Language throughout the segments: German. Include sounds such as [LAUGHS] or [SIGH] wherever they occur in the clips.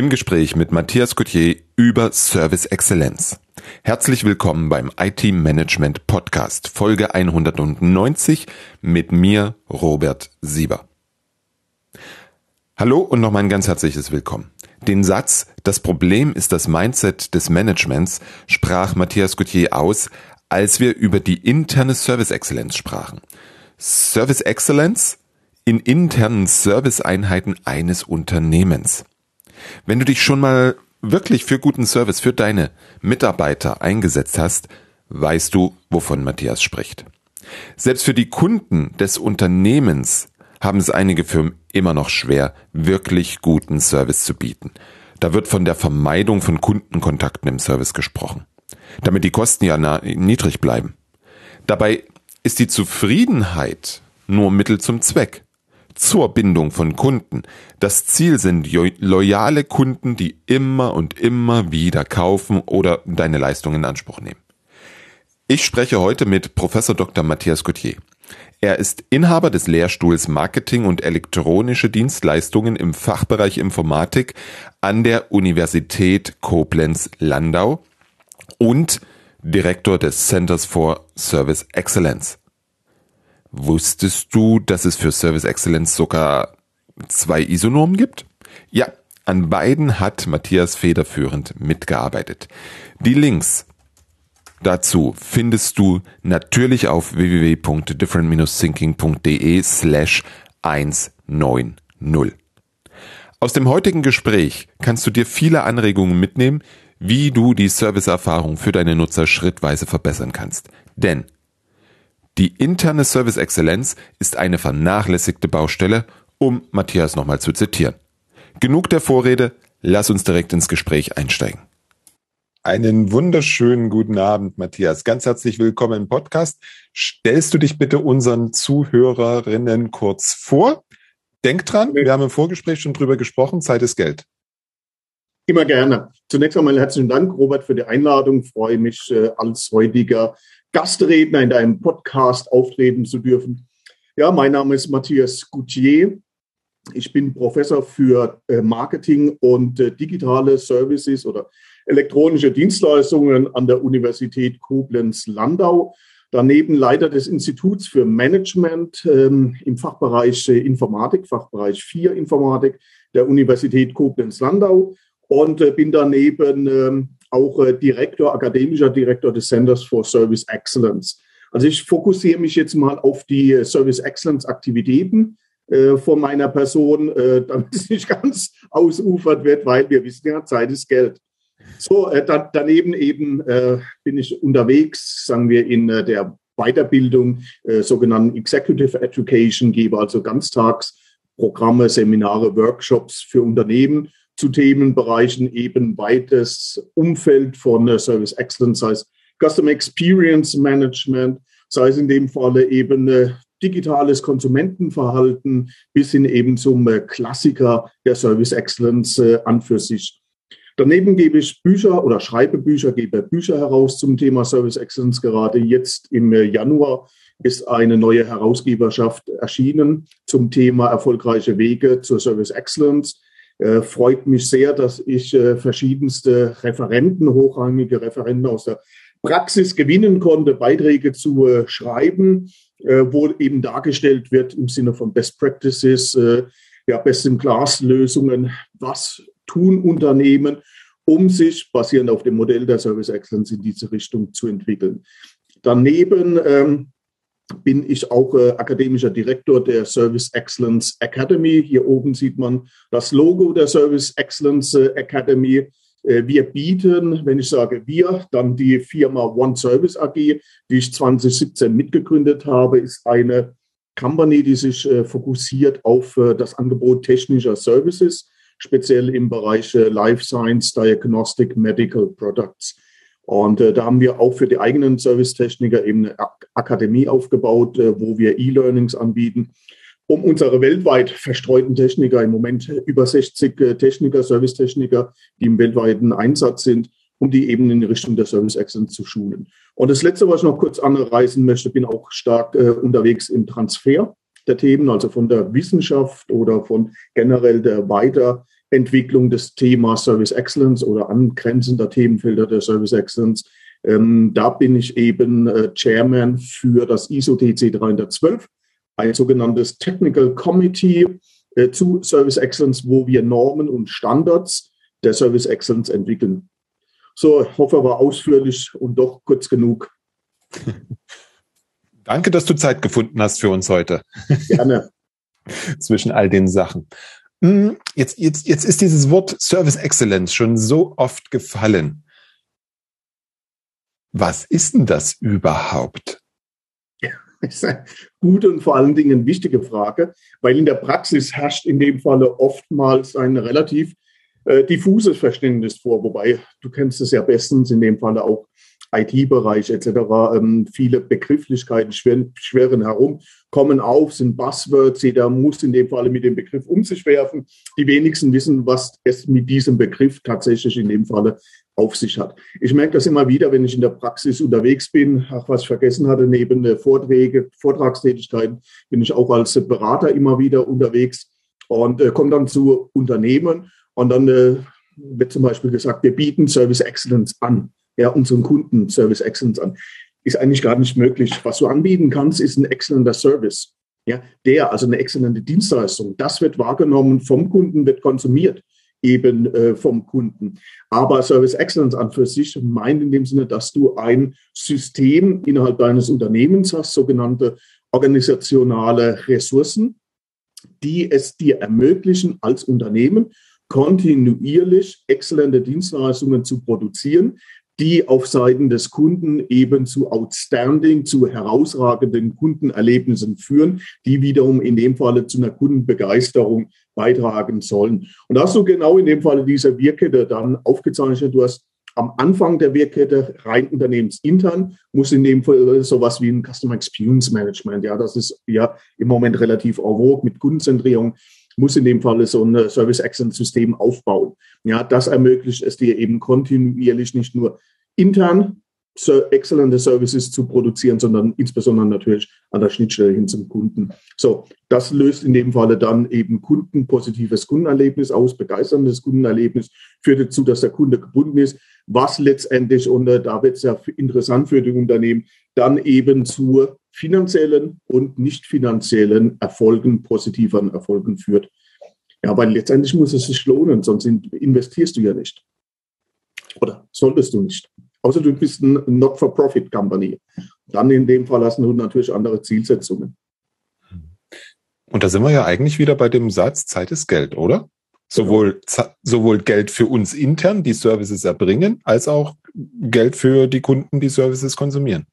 Im Gespräch mit Matthias Coutier über Service Exzellenz. Herzlich willkommen beim IT Management Podcast, Folge 190 mit mir, Robert Sieber. Hallo und nochmal ein ganz herzliches Willkommen. Den Satz, das Problem ist das Mindset des Managements, sprach Matthias Coutier aus, als wir über die interne Service Exzellenz sprachen. Service Exzellenz in internen Serviceeinheiten eines Unternehmens. Wenn du dich schon mal wirklich für guten Service für deine Mitarbeiter eingesetzt hast, weißt du, wovon Matthias spricht. Selbst für die Kunden des Unternehmens haben es einige Firmen immer noch schwer, wirklich guten Service zu bieten. Da wird von der Vermeidung von Kundenkontakten im Service gesprochen, damit die Kosten ja niedrig bleiben. Dabei ist die Zufriedenheit nur Mittel zum Zweck zur Bindung von Kunden. Das Ziel sind loyale Kunden, die immer und immer wieder kaufen oder deine Leistung in Anspruch nehmen. Ich spreche heute mit Professor Dr. Matthias Gauthier. Er ist Inhaber des Lehrstuhls Marketing und elektronische Dienstleistungen im Fachbereich Informatik an der Universität Koblenz-Landau und Direktor des Centers for Service Excellence. Wusstest du, dass es für Service Excellence sogar zwei ISO-Normen gibt? Ja, an beiden hat Matthias federführend mitgearbeitet. Die Links dazu findest du natürlich auf www.different-thinking.de slash 190. Aus dem heutigen Gespräch kannst du dir viele Anregungen mitnehmen, wie du die Serviceerfahrung für deine Nutzer schrittweise verbessern kannst. Denn die interne Service Exzellenz ist eine vernachlässigte Baustelle, um Matthias nochmal zu zitieren. Genug der Vorrede, lass uns direkt ins Gespräch einsteigen. Einen wunderschönen guten Abend, Matthias. Ganz herzlich willkommen im Podcast. Stellst du dich bitte unseren Zuhörerinnen kurz vor? Denk dran, wir haben im Vorgespräch schon drüber gesprochen, Zeit ist Geld. Immer gerne. Zunächst einmal herzlichen Dank, Robert, für die Einladung. Ich freue mich äh, als heutiger Gastredner in deinem Podcast auftreten zu dürfen. Ja, mein Name ist Matthias Goutier. Ich bin Professor für äh, Marketing und äh, digitale Services oder elektronische Dienstleistungen an der Universität Koblenz-Landau. Daneben Leiter des Instituts für Management ähm, im Fachbereich äh, Informatik, Fachbereich 4 Informatik der Universität Koblenz-Landau und äh, bin daneben ähm, auch äh, Direktor, akademischer Direktor des Centers for Service Excellence. Also ich fokussiere mich jetzt mal auf die äh, Service Excellence Aktivitäten äh, von meiner Person, äh, [LAUGHS] damit es nicht ganz ausufert wird, weil wir wissen ja, Zeit ist Geld. So, äh, da, daneben eben äh, bin ich unterwegs, sagen wir, in äh, der Weiterbildung, äh, sogenannten Executive Education, gebe also Ganztagsprogramme, Seminare, Workshops für Unternehmen zu Themenbereichen eben weites Umfeld von Service Excellence, sei es Customer Experience Management, sei es in dem Falle eben äh, digitales Konsumentenverhalten bis hin eben zum äh, Klassiker der Service Excellence äh, an für sich. Daneben gebe ich Bücher oder schreibe Bücher, gebe Bücher heraus zum Thema Service Excellence. Gerade jetzt im Januar ist eine neue Herausgeberschaft erschienen zum Thema erfolgreiche Wege zur Service Excellence. Äh, freut mich sehr, dass ich äh, verschiedenste Referenten, hochrangige Referenten aus der Praxis gewinnen konnte, Beiträge zu äh, schreiben, äh, wo eben dargestellt wird im Sinne von Best Practices, äh, ja, Best-in-Class-Lösungen, was tun Unternehmen, um sich basierend auf dem Modell der Service Excellence in diese Richtung zu entwickeln. Daneben ähm, bin ich auch äh, akademischer Direktor der Service Excellence Academy. Hier oben sieht man das Logo der Service Excellence äh, Academy. Äh, wir bieten, wenn ich sage wir, dann die Firma One Service AG, die ich 2017 mitgegründet habe, ist eine Company, die sich äh, fokussiert auf das Angebot technischer Services, speziell im Bereich Life Science, Diagnostic, Medical Products. Und äh, da haben wir auch für die eigenen Servicetechniker eben eine Akademie aufgebaut, äh, wo wir E-Learnings anbieten, um unsere weltweit verstreuten Techniker, im Moment über 60 äh, Techniker, Servicetechniker, die im weltweiten Einsatz sind, um die eben in Richtung der Service Excellence zu schulen. Und das Letzte, was ich noch kurz anreißen möchte, bin auch stark äh, unterwegs im Transfer der Themen, also von der Wissenschaft oder von generell der Weiter Entwicklung des Themas Service Excellence oder angrenzender Themenfelder der Service Excellence. Ähm, da bin ich eben äh, Chairman für das ISO TC 312, ein sogenanntes Technical Committee äh, zu Service Excellence, wo wir Normen und Standards der Service Excellence entwickeln. So, ich hoffe, war ausführlich und doch kurz genug. [LAUGHS] Danke, dass du Zeit gefunden hast für uns heute. Gerne. [LAUGHS] Zwischen all den Sachen. Hm, jetzt, jetzt, jetzt ist dieses Wort Service Excellence schon so oft gefallen. Was ist denn das überhaupt? [LAUGHS] Das ist eine gute und vor allen Dingen wichtige Frage, weil in der Praxis herrscht in dem Falle oftmals ein relativ äh, diffuses Verständnis vor, wobei du kennst es ja bestens in dem Falle auch IT-Bereich etc. Ähm, viele Begrifflichkeiten schwirren herum, kommen auf, sind Buzzwords. Jeder muss in dem Falle mit dem Begriff um sich werfen. Die wenigsten wissen, was es mit diesem Begriff tatsächlich in dem Falle auf sich hat. Ich merke das immer wieder, wenn ich in der Praxis unterwegs bin. Ach, was ich vergessen hatte, neben äh, Vorträge, Vortragstätigkeiten bin ich auch als Berater immer wieder unterwegs und äh, komme dann zu Unternehmen und dann äh, wird zum Beispiel gesagt, wir bieten Service Excellence an ja, unseren Kunden Service Excellence an. Ist eigentlich gar nicht möglich. Was du anbieten kannst, ist ein exzellenter Service. Ja, der, also eine exzellente Dienstleistung, das wird wahrgenommen vom Kunden, wird konsumiert eben äh, vom Kunden. Aber Service Excellence an für sich meint in dem Sinne, dass du ein System innerhalb deines Unternehmens hast, sogenannte organisationale Ressourcen, die es dir ermöglichen, als Unternehmen kontinuierlich exzellente Dienstleistungen zu produzieren, die auf Seiten des Kunden eben zu outstanding, zu herausragenden Kundenerlebnissen führen, die wiederum in dem Falle zu einer Kundenbegeisterung beitragen sollen. Und da hast du genau in dem Falle diese Wirkkette dann aufgezeichnet. Du hast am Anfang der Wirkkette rein unternehmensintern muss in dem Fall sowas wie ein Customer Experience Management, ja, das ist ja im Moment relativ en vogue mit Kundenzentrierung, muss in dem Fall so ein Service Excellence System aufbauen. Ja, das ermöglicht es dir eben kontinuierlich nicht nur intern exzellente Services zu produzieren, sondern insbesondere natürlich an der Schnittstelle hin zum Kunden. So, das löst in dem Falle dann eben Kunden positives Kundenerlebnis aus, begeisterndes Kundenerlebnis, führt dazu, dass der Kunde gebunden ist, was letztendlich, und äh, da wird es ja interessant für die Unternehmen, dann eben zu finanziellen und nicht finanziellen Erfolgen, positiven Erfolgen führt. Ja, weil letztendlich muss es sich lohnen, sonst investierst du ja nicht. Oder solltest du nicht. Außer du bist ein Not-for-Profit-Company. Dann in dem Fall hast du natürlich andere Zielsetzungen. Und da sind wir ja eigentlich wieder bei dem Satz, Zeit ist Geld, oder? Sowohl, sowohl Geld für uns intern, die Services erbringen, als auch Geld für die Kunden, die Services konsumieren.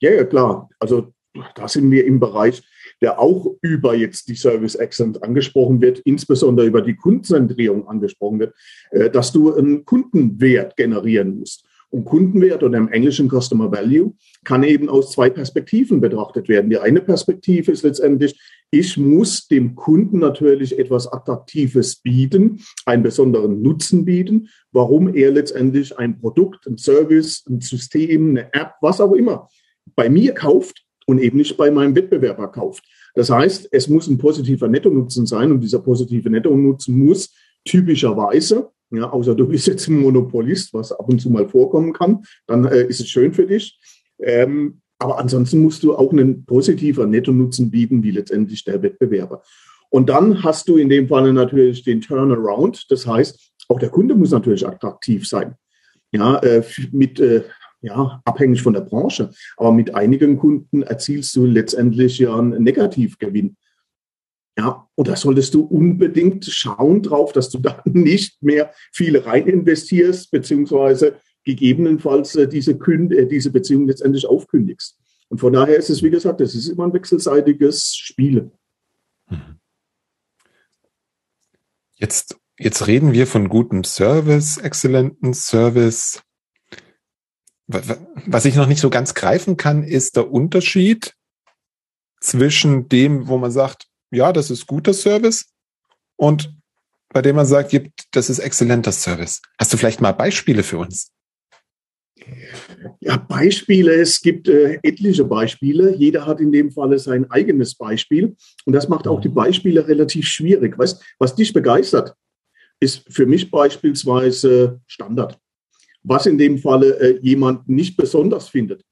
Ja, ja, klar. Also da sind wir im Bereich, der auch über jetzt die Service Excellence angesprochen wird, insbesondere über die Kundenzentrierung angesprochen wird, äh, dass du einen Kundenwert generieren musst. Und Kundenwert oder im Englischen Customer Value kann eben aus zwei Perspektiven betrachtet werden. Die eine Perspektive ist letztendlich, ich muss dem Kunden natürlich etwas Attraktives bieten, einen besonderen Nutzen bieten, warum er letztendlich ein Produkt, ein Service, ein System, eine App, was auch immer bei mir kauft und eben nicht bei meinem Wettbewerber kauft. Das heißt, es muss ein positiver Nettonutzen sein und dieser positive Nettonutzen muss typischerweise ja, außer du bist jetzt ein Monopolist, was ab und zu mal vorkommen kann, dann äh, ist es schön für dich. Ähm, aber ansonsten musst du auch einen positiver Netto-Nutzen bieten, wie letztendlich der Wettbewerber. Und dann hast du in dem Fall natürlich den Turnaround. Das heißt, auch der Kunde muss natürlich attraktiv sein. Ja, äh, mit, äh, ja, abhängig von der Branche. Aber mit einigen Kunden erzielst du letztendlich ja einen Negativgewinn. Ja, und da solltest du unbedingt schauen drauf, dass du da [LAUGHS] nicht mehr viel rein investierst, beziehungsweise gegebenenfalls äh, diese, Künd äh, diese Beziehung letztendlich aufkündigst. Und von daher ist es, wie gesagt, es ist immer ein wechselseitiges Spiel. Jetzt, jetzt reden wir von gutem Service, exzellenten Service. Was ich noch nicht so ganz greifen kann, ist der Unterschied zwischen dem, wo man sagt, ja, das ist guter Service und bei dem man sagt, das ist exzellenter Service. Hast du vielleicht mal Beispiele für uns? Ja, Beispiele, es gibt äh, etliche Beispiele. Jeder hat in dem Falle sein eigenes Beispiel. Und das macht auch die Beispiele relativ schwierig. Weißt, was dich begeistert, ist für mich beispielsweise Standard. Was in dem Falle äh, jemand nicht besonders findet,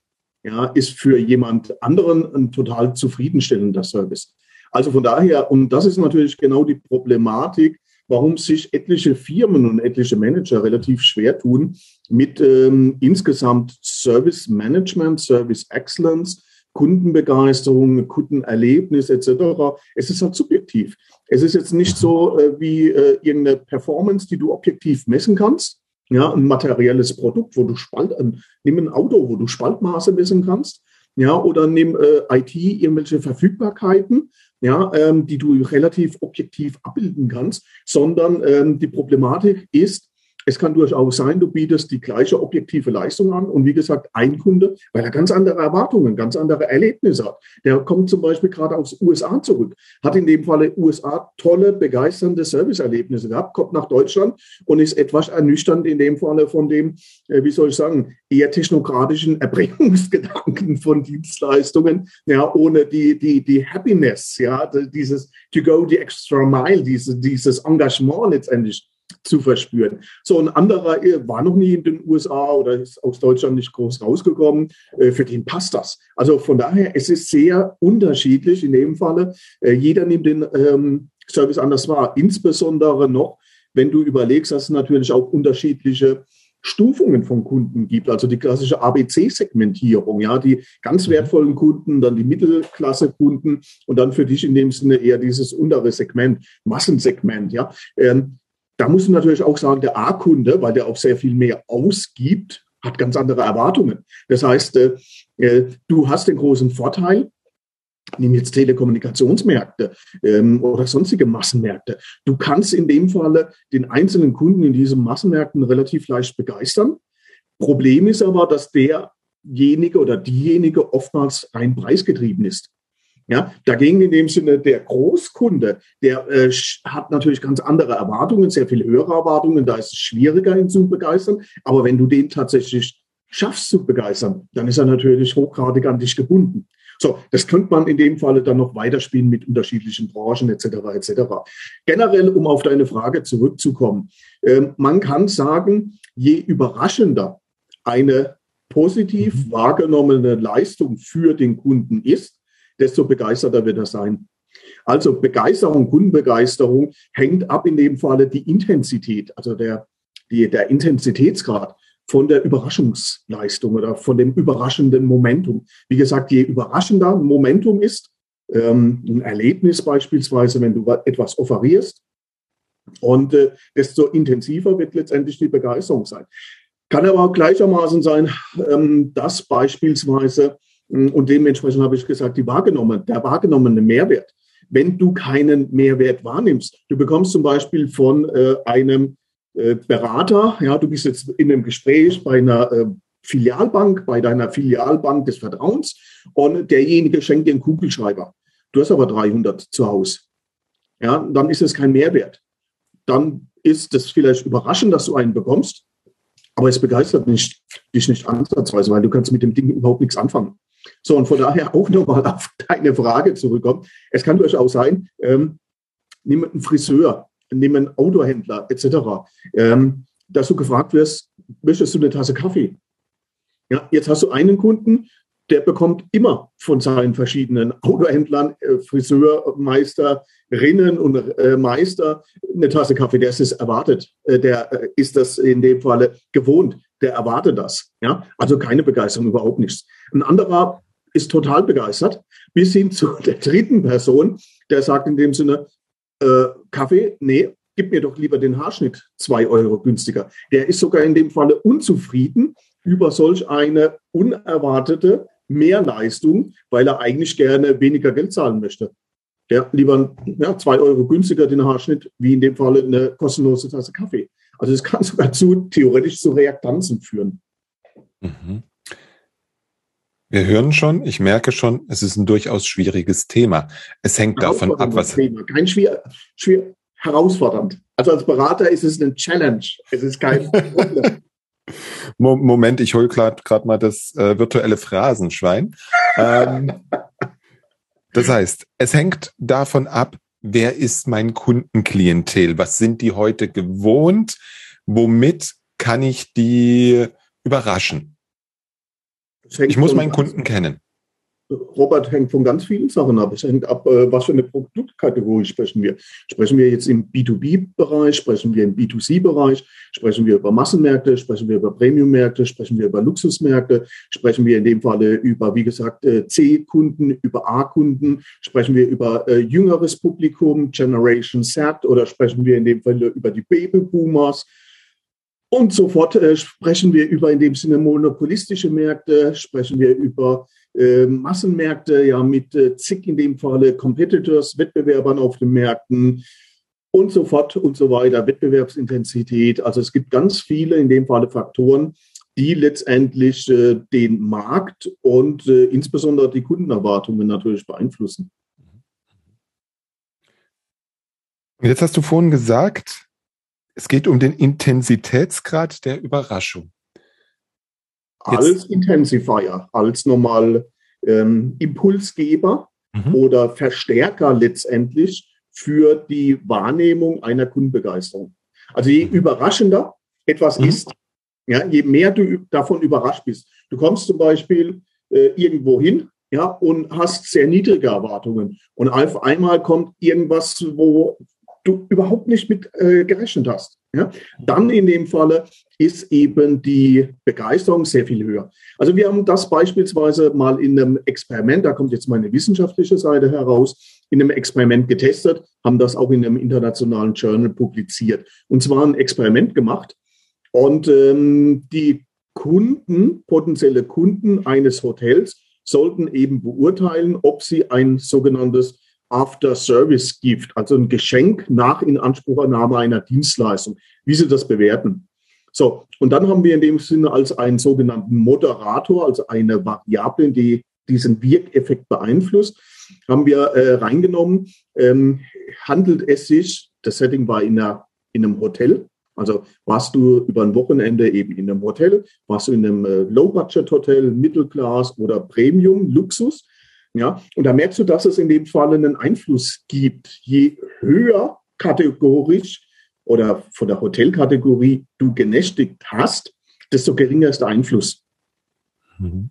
ja, ist für jemand anderen ein total zufriedenstellender Service. Also von daher, und das ist natürlich genau die Problematik, warum sich etliche Firmen und etliche Manager relativ schwer tun mit ähm, insgesamt Service Management, Service Excellence, Kundenbegeisterung, Kundenerlebnis etc. Es ist halt subjektiv. Es ist jetzt nicht so äh, wie äh, irgendeine Performance, die du objektiv messen kannst. Ja, ein materielles Produkt, wo du Spalt, nimm ein Auto, wo du Spaltmaße messen kannst. Ja, oder nimm äh, IT irgendwelche Verfügbarkeiten ja, ähm, die du relativ objektiv abbilden kannst, sondern ähm, die Problematik ist, es kann durchaus sein, du bietest die gleiche objektive Leistung an und wie gesagt, ein Kunde, weil er ganz andere Erwartungen, ganz andere Erlebnisse hat. Der kommt zum Beispiel gerade aus USA zurück, hat in dem Falle USA tolle, begeisternde Serviceerlebnisse gehabt, kommt nach Deutschland und ist etwas ernüchternd in dem Falle von dem, äh, wie soll ich sagen, eher technokratischen Erbringungsgedanken von Dienstleistungen, ja, ohne die, die, die Happiness, ja, dieses to go the extra mile, diese, dieses Engagement letztendlich zu verspüren. So ein anderer war noch nie in den USA oder ist aus Deutschland nicht groß rausgekommen. Äh, für den passt das. Also von daher, es ist sehr unterschiedlich in dem Falle. Äh, jeder nimmt den ähm, Service anders wahr. Insbesondere noch, wenn du überlegst, dass es natürlich auch unterschiedliche Stufungen von Kunden gibt, also die klassische ABC-Segmentierung, ja, die ganz mhm. wertvollen Kunden, dann die Mittelklasse-Kunden und dann für dich in dem Sinne eher dieses untere Segment, Massensegment, ja. Ähm, da muss man natürlich auch sagen, der A-Kunde, weil der auch sehr viel mehr ausgibt, hat ganz andere Erwartungen. Das heißt, äh, äh, du hast den großen Vorteil, nimm jetzt Telekommunikationsmärkte ähm, oder sonstige Massenmärkte. Du kannst in dem Falle den einzelnen Kunden in diesen Massenmärkten relativ leicht begeistern. Problem ist aber, dass derjenige oder diejenige oftmals rein preisgetrieben ist. Ja, dagegen in dem Sinne der Großkunde, der äh, hat natürlich ganz andere Erwartungen, sehr viel höhere Erwartungen. Da ist es schwieriger, ihn zu begeistern. Aber wenn du den tatsächlich schaffst zu begeistern, dann ist er natürlich hochgradig an dich gebunden. So, das könnte man in dem Falle dann noch weiterspielen mit unterschiedlichen Branchen etc. etc. Generell, um auf deine Frage zurückzukommen, äh, man kann sagen, je überraschender eine positiv mhm. wahrgenommene Leistung für den Kunden ist, desto begeisterter wird er sein. Also Begeisterung, Kundenbegeisterung hängt ab in dem Falle die Intensität, also der, die, der Intensitätsgrad von der Überraschungsleistung oder von dem überraschenden Momentum. Wie gesagt, je überraschender ein Momentum ist, ähm, ein Erlebnis beispielsweise, wenn du etwas offerierst, und äh, desto intensiver wird letztendlich die Begeisterung sein. Kann aber auch gleichermaßen sein, ähm, dass beispielsweise und dementsprechend habe ich gesagt, die wahrgenommen, der wahrgenommene Mehrwert. Wenn du keinen Mehrwert wahrnimmst, du bekommst zum Beispiel von äh, einem äh, Berater, ja, du bist jetzt in einem Gespräch bei einer äh, Filialbank, bei deiner Filialbank des Vertrauens und derjenige schenkt dir einen Kugelschreiber. Du hast aber 300 zu Hause. Ja, dann ist es kein Mehrwert. Dann ist es vielleicht überraschend, dass du einen bekommst, aber es begeistert nicht, dich nicht ansatzweise, weil du kannst mit dem Ding überhaupt nichts anfangen. So, und von daher [LAUGHS] auch nochmal auf deine Frage zurückkommen. Es kann durchaus sein, ähm, nimm einen Friseur, nimm einen Autohändler etc., ähm, dass du gefragt wirst, möchtest du eine Tasse Kaffee? Ja, jetzt hast du einen Kunden, der bekommt immer von seinen verschiedenen Autohändlern, äh, Friseurmeisterinnen und äh, Meister eine Tasse Kaffee. Der ist es erwartet. Äh, der äh, ist das in dem Falle gewohnt. Der erwartet das. Ja, also keine Begeisterung, überhaupt nichts. Ein anderer ist total begeistert, bis hin zu der dritten Person, der sagt in dem Sinne, äh, Kaffee, nee, gib mir doch lieber den Haarschnitt zwei Euro günstiger. Der ist sogar in dem Falle unzufrieden über solch eine unerwartete Mehrleistung, weil er eigentlich gerne weniger Geld zahlen möchte. Der lieber ja, zwei Euro günstiger den Haarschnitt, wie in dem Falle eine kostenlose Tasse Kaffee. Also es kann sogar zu theoretisch zu Reaktanzen führen. Mhm. Wir hören schon, ich merke schon, es ist ein durchaus schwieriges Thema. Es hängt davon ab, was. Thema. Kein schwer, schwer, herausfordernd. Also als Berater ist es eine Challenge. Es ist kein [LAUGHS] Moment, ich hole gerade mal das äh, virtuelle Phrasenschwein. ähm, das heißt, es hängt davon ab, wer ist mein Kundenklientel? Was sind die heute gewohnt? Womit kann ich die überraschen? Ich muss meinen Kunden kennen. Robert hängt von ganz vielen Sachen ab. Es hängt ab, äh, was für eine Produktkategorie sprechen wir. Sprechen wir jetzt im B2B-Bereich, sprechen wir im B2C-Bereich, sprechen wir über Massenmärkte, sprechen wir über Premium-Märkte, sprechen wir über Luxusmärkte, sprechen wir in dem Falle über, wie gesagt, äh, C-Kunden, über A-Kunden, sprechen wir über äh, jüngeres Publikum, Generation Z oder sprechen wir in dem Fall über die Babyboomers. Und sofort sprechen wir über in dem Sinne monopolistische Märkte, sprechen wir über äh, Massenmärkte, ja mit äh, zig in dem Falle Competitors, Wettbewerbern auf den Märkten und so fort und so weiter, Wettbewerbsintensität. Also es gibt ganz viele in dem Falle Faktoren, die letztendlich äh, den Markt und äh, insbesondere die Kundenerwartungen natürlich beeinflussen. Jetzt hast du vorhin gesagt, es geht um den Intensitätsgrad der Überraschung. Als Intensifier, als normal ähm, Impulsgeber mhm. oder Verstärker letztendlich für die Wahrnehmung einer Kundenbegeisterung. Also je mhm. überraschender etwas mhm. ist, ja, je mehr du davon überrascht bist. Du kommst zum Beispiel äh, irgendwo hin ja, und hast sehr niedrige Erwartungen. Und auf einmal kommt irgendwas, wo du überhaupt nicht mit äh, gerechnet hast. Ja? Dann in dem Falle ist eben die Begeisterung sehr viel höher. Also wir haben das beispielsweise mal in einem Experiment, da kommt jetzt meine wissenschaftliche Seite heraus, in einem Experiment getestet, haben das auch in einem internationalen Journal publiziert. Und zwar ein Experiment gemacht. Und ähm, die Kunden, potenzielle Kunden eines Hotels, sollten eben beurteilen, ob sie ein sogenanntes After-Service-Gift, also ein Geschenk nach Inanspruchnahme einer Dienstleistung, wie Sie das bewerten. So, und dann haben wir in dem Sinne als einen sogenannten Moderator, also eine Variable, die diesen Wirkeffekt beeinflusst, haben wir äh, reingenommen, ähm, handelt es sich, das Setting war in, einer, in einem Hotel, also warst du über ein Wochenende eben in einem Hotel, warst du in einem äh, Low-Budget-Hotel, Mittelklass oder Premium, Luxus, ja, und da merkst du, dass es in dem Fall einen Einfluss gibt. Je höher kategorisch oder von der Hotelkategorie du genächtigt hast, desto geringer ist der Einfluss. Mhm.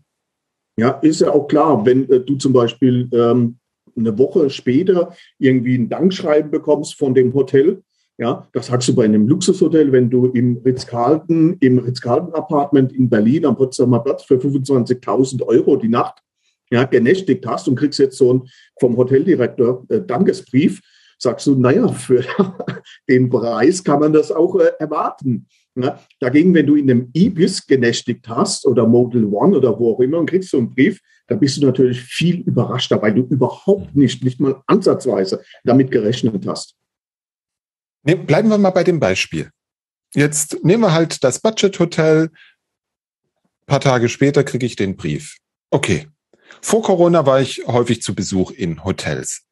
Ja, ist ja auch klar, wenn äh, du zum Beispiel ähm, eine Woche später irgendwie ein Dankschreiben bekommst von dem Hotel, ja, das sagst du bei einem Luxushotel, wenn du im Ritz-Carlton, im Ritz-Carlton-Apartment in Berlin am Potsdamer Platz für 25.000 Euro die Nacht ja, genächtigt hast und kriegst jetzt so einen vom Hoteldirektor äh, Dankesbrief, sagst du, naja, für [LAUGHS] den Preis kann man das auch äh, erwarten. Ja, dagegen, wenn du in einem Ibis genächtigt hast oder Model One oder wo auch immer und kriegst so einen Brief, da bist du natürlich viel überraschter, weil du überhaupt nicht, nicht mal ansatzweise damit gerechnet hast. Ne, bleiben wir mal bei dem Beispiel. Jetzt nehmen wir halt das Budget Hotel. Ein paar Tage später kriege ich den Brief. Okay, vor Corona war ich häufig zu Besuch in Hotels.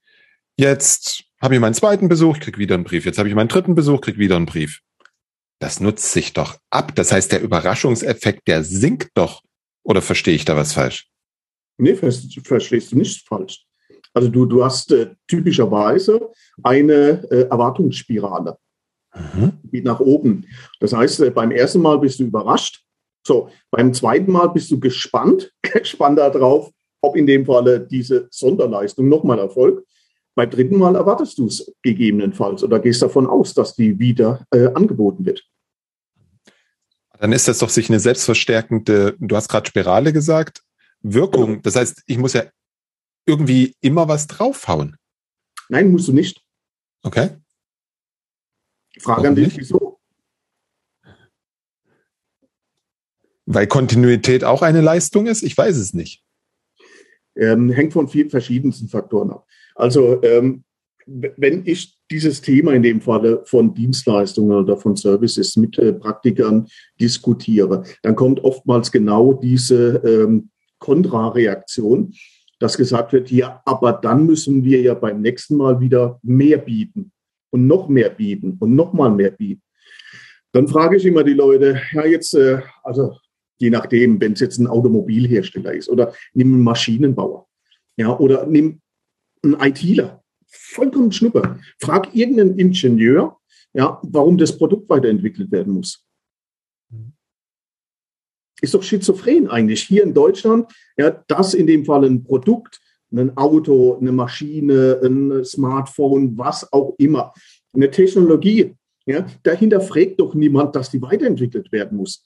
Jetzt habe ich meinen zweiten Besuch, krieg wieder einen Brief. Jetzt habe ich meinen dritten Besuch, krieg wieder einen Brief. Das nutzt sich doch ab. Das heißt, der Überraschungseffekt, der sinkt doch. Oder verstehe ich da was falsch? Nee, verstehst du nicht falsch. Also du, du hast äh, typischerweise eine äh, Erwartungsspirale. Mhm. Geht nach oben. Das heißt, äh, beim ersten Mal bist du überrascht. So, beim zweiten Mal bist du gespannt, [LAUGHS] gespannt darauf, ob in dem Falle diese Sonderleistung nochmal erfolgt. Beim dritten Mal erwartest du es gegebenenfalls oder gehst davon aus, dass die wieder äh, angeboten wird. Dann ist das doch sich eine selbstverstärkende, du hast gerade Spirale gesagt, Wirkung. Das heißt, ich muss ja irgendwie immer was draufhauen. Nein, musst du nicht. Okay. Frage Warum an dich, nicht? wieso? Weil Kontinuität auch eine Leistung ist? Ich weiß es nicht ähm, hängt von vielen verschiedensten Faktoren ab. Also ähm, wenn ich dieses Thema in dem Falle von Dienstleistungen oder von Services mit äh, Praktikern diskutiere, dann kommt oftmals genau diese ähm, Kontrareaktion, dass gesagt wird, ja, aber dann müssen wir ja beim nächsten Mal wieder mehr bieten und noch mehr bieten und noch mal mehr bieten. Dann frage ich immer die Leute, ja, jetzt, äh, also je nachdem, wenn es jetzt ein Automobilhersteller ist oder nimm einen Maschinenbauer, ja, oder nimm einen ITler. vollkommen schnuppe. Frag irgendeinen Ingenieur, ja, warum das Produkt weiterentwickelt werden muss. Ist doch schizophren eigentlich. Hier in Deutschland, ja, das in dem Fall ein Produkt, ein Auto, eine Maschine, ein Smartphone, was auch immer, eine Technologie, ja, dahinter fragt doch niemand, dass die weiterentwickelt werden muss.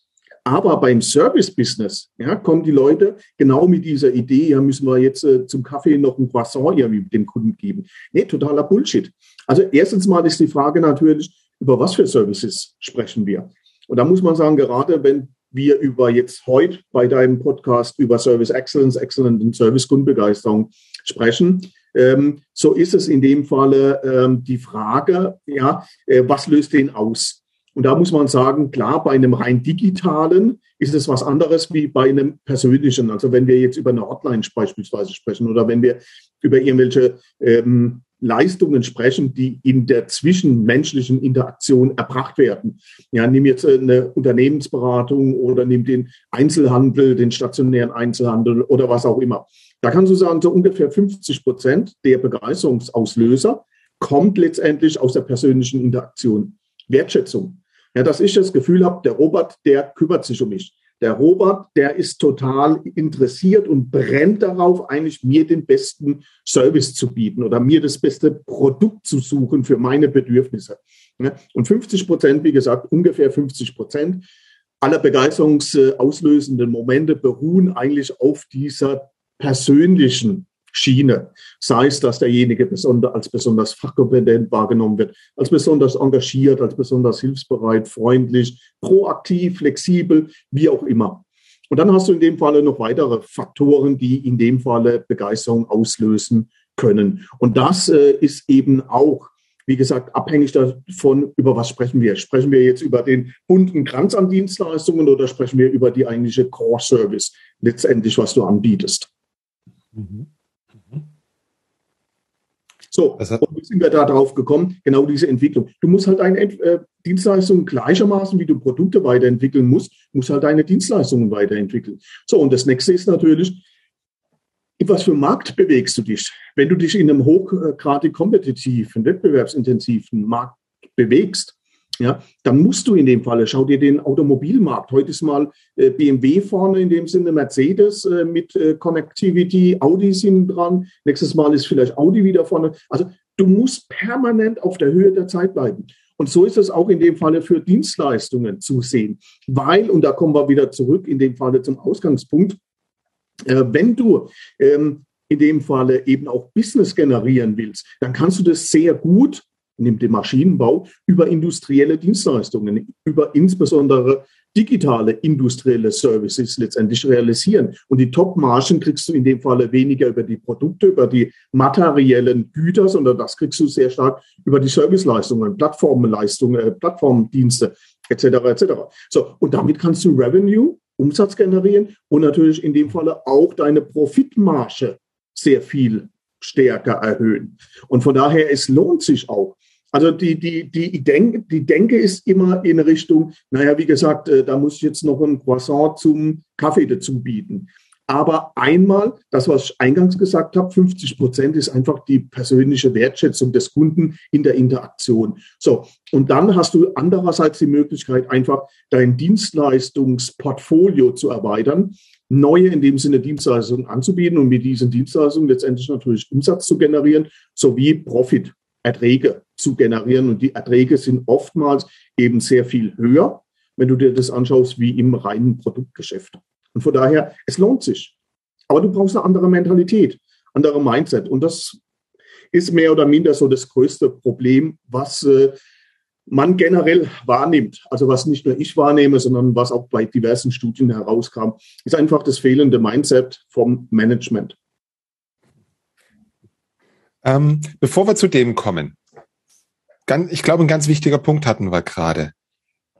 Aber beim Service-Business ja, kommen die Leute genau mit dieser Idee, ja, müssen wir jetzt äh, zum Kaffee noch ein Croissant irgendwie dem Kunden geben. Nee, totaler Bullshit. Also erstens mal ist die Frage natürlich, über was für Services sprechen wir? Und da muss man sagen, gerade wenn wir über jetzt heute bei deinem Podcast über Service Excellence, Excellent und Service Kundenbegeisterung sprechen, ähm, so ist es in dem Falle ähm, die Frage, ja, äh, was löst den aus? Und da muss man sagen, klar, bei einem rein digitalen ist es was anderes wie bei einem persönlichen. Also wenn wir jetzt über eine Hotline beispielsweise sprechen oder wenn wir über irgendwelche ähm, Leistungen sprechen, die in der zwischenmenschlichen Interaktion erbracht werden. Ja, nimm jetzt eine Unternehmensberatung oder nimm den Einzelhandel, den stationären Einzelhandel oder was auch immer. Da kannst du sagen, so ungefähr 50 Prozent der Begeisterungsauslöser kommt letztendlich aus der persönlichen Interaktion. Wertschätzung. Ja, dass ich das Gefühl habe, der Robert, der kümmert sich um mich. Der Robert, der ist total interessiert und brennt darauf, eigentlich mir den besten Service zu bieten oder mir das beste Produkt zu suchen für meine Bedürfnisse. Und 50 Prozent, wie gesagt, ungefähr 50 Prozent aller begeisterungsauslösenden Momente beruhen eigentlich auf dieser persönlichen Schiene. Sei es, dass derjenige besonder, als besonders fachkompetent wahrgenommen wird, als besonders engagiert, als besonders hilfsbereit, freundlich, proaktiv, flexibel, wie auch immer. Und dann hast du in dem Falle noch weitere Faktoren, die in dem Falle Begeisterung auslösen können. Und das äh, ist eben auch, wie gesagt, abhängig davon, über was sprechen wir. Sprechen wir jetzt über den bunten Kranz an Dienstleistungen oder sprechen wir über die eigentliche Core Service, letztendlich, was du anbietest? Mhm. So, und wie sind wir da drauf gekommen? Genau diese Entwicklung. Du musst halt deine äh, Dienstleistungen gleichermaßen, wie du Produkte weiterentwickeln musst, musst halt deine Dienstleistungen weiterentwickeln. So, und das nächste ist natürlich, in was für Markt bewegst du dich? Wenn du dich in einem hochgradig kompetitiven, wettbewerbsintensiven Markt bewegst, ja, dann musst du in dem Falle, schau dir den Automobilmarkt. Heute ist mal äh, BMW vorne, in dem Sinne Mercedes äh, mit äh, Connectivity, Audi sind dran. Nächstes Mal ist vielleicht Audi wieder vorne. Also du musst permanent auf der Höhe der Zeit bleiben. Und so ist es auch in dem Falle für Dienstleistungen zu sehen. Weil, und da kommen wir wieder zurück, in dem Falle zum Ausgangspunkt, äh, wenn du ähm, in dem Falle eben auch Business generieren willst, dann kannst du das sehr gut nimmt den Maschinenbau, über industrielle Dienstleistungen, über insbesondere digitale industrielle Services letztendlich realisieren. Und die Top-Margen kriegst du in dem Falle weniger über die Produkte, über die materiellen Güter, sondern das kriegst du sehr stark über die Serviceleistungen, Plattformleistungen, äh, Plattformdienste etc. etc. So, und damit kannst du Revenue, Umsatz generieren und natürlich in dem Falle auch deine Profitmarge sehr viel stärker erhöhen. Und von daher, es lohnt sich auch, also die, die, die, Denke, die Denke ist immer in Richtung, naja, wie gesagt, äh, da muss ich jetzt noch ein Croissant zum Kaffee dazu bieten. Aber einmal, das, was ich eingangs gesagt habe, 50 Prozent ist einfach die persönliche Wertschätzung des Kunden in der Interaktion. So. Und dann hast du andererseits die Möglichkeit, einfach dein Dienstleistungsportfolio zu erweitern, neue in dem Sinne Dienstleistungen anzubieten und mit diesen Dienstleistungen letztendlich natürlich Umsatz zu generieren, sowie Profit Erträge zu generieren. Und die Erträge sind oftmals eben sehr viel höher, wenn du dir das anschaust, wie im reinen Produktgeschäft. Und von daher, es lohnt sich. Aber du brauchst eine andere Mentalität, andere Mindset. Und das ist mehr oder minder so das größte Problem, was äh, man generell wahrnimmt. Also was nicht nur ich wahrnehme, sondern was auch bei diversen Studien herauskam, ist einfach das fehlende Mindset vom Management. Ähm, bevor wir zu dem kommen, ganz, ich glaube, ein ganz wichtiger Punkt hatten wir gerade.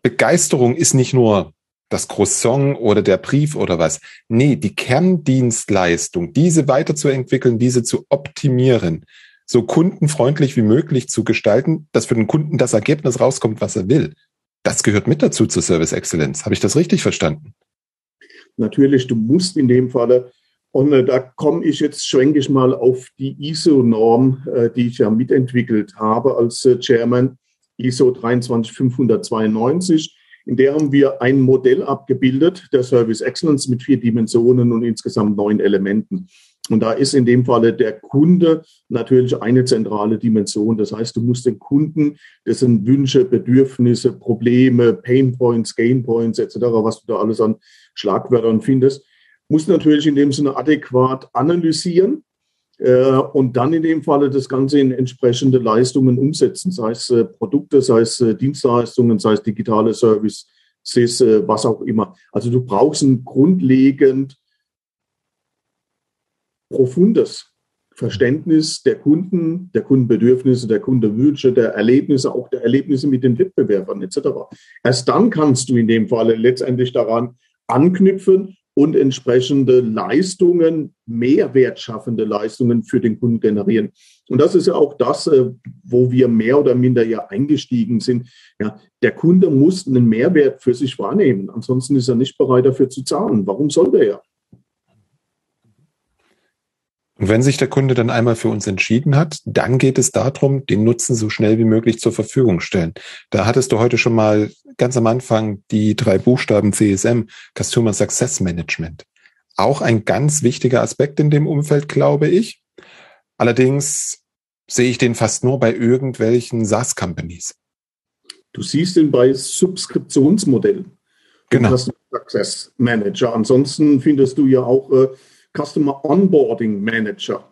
Begeisterung ist nicht nur das Croissant oder der Brief oder was. Nee, die Kerndienstleistung, diese weiterzuentwickeln, diese zu optimieren, so kundenfreundlich wie möglich zu gestalten, dass für den Kunden das Ergebnis rauskommt, was er will. Das gehört mit dazu zur Service Excellence. Habe ich das richtig verstanden? Natürlich, du musst in dem Falle Und äh, da komme ich jetzt, schwenke ich mal auf die ISO-Norm, äh, die ich ja mitentwickelt habe als äh, Chairman, ISO 23592. In der haben wir ein Modell abgebildet, der Service Excellence mit vier Dimensionen und insgesamt neun Elementen. Und da ist in dem Falle der Kunde natürlich eine zentrale Dimension. Das heißt, du musst den Kunden, dessen Wünsche, Bedürfnisse, Probleme, Pain Points, Gain Points etc., was du da alles an Schlagwörtern findest, muss natürlich in dem Sinne adäquat analysieren äh, und dann in dem Falle das Ganze in entsprechende Leistungen umsetzen, sei es äh, Produkte, sei es äh, Dienstleistungen, sei es digitale Services, äh, was auch immer. Also du brauchst ein grundlegend profundes Verständnis der Kunden, der Kundenbedürfnisse, der Kundenwünsche, der Erlebnisse, auch der Erlebnisse mit den Wettbewerbern etc. Erst dann kannst du in dem Falle letztendlich daran anknüpfen und entsprechende Leistungen, mehrwertschaffende Leistungen für den Kunden generieren. Und das ist ja auch das, äh, wo wir mehr oder minder ja eingestiegen sind. Ja, der Kunde muss einen Mehrwert für sich wahrnehmen. Ansonsten ist er nicht bereit dafür zu zahlen. Warum soll der ja? Und wenn sich der Kunde dann einmal für uns entschieden hat, dann geht es darum, den Nutzen so schnell wie möglich zur Verfügung stellen. Da hattest du heute schon mal ganz am Anfang die drei Buchstaben CSM, Customer Success Management. Auch ein ganz wichtiger Aspekt in dem Umfeld, glaube ich. Allerdings sehe ich den fast nur bei irgendwelchen SaaS-Companies. Du siehst ihn bei Subskriptionsmodellen. Genau. Customer Success Manager. Ansonsten findest du ja auch äh, Customer Onboarding Manager.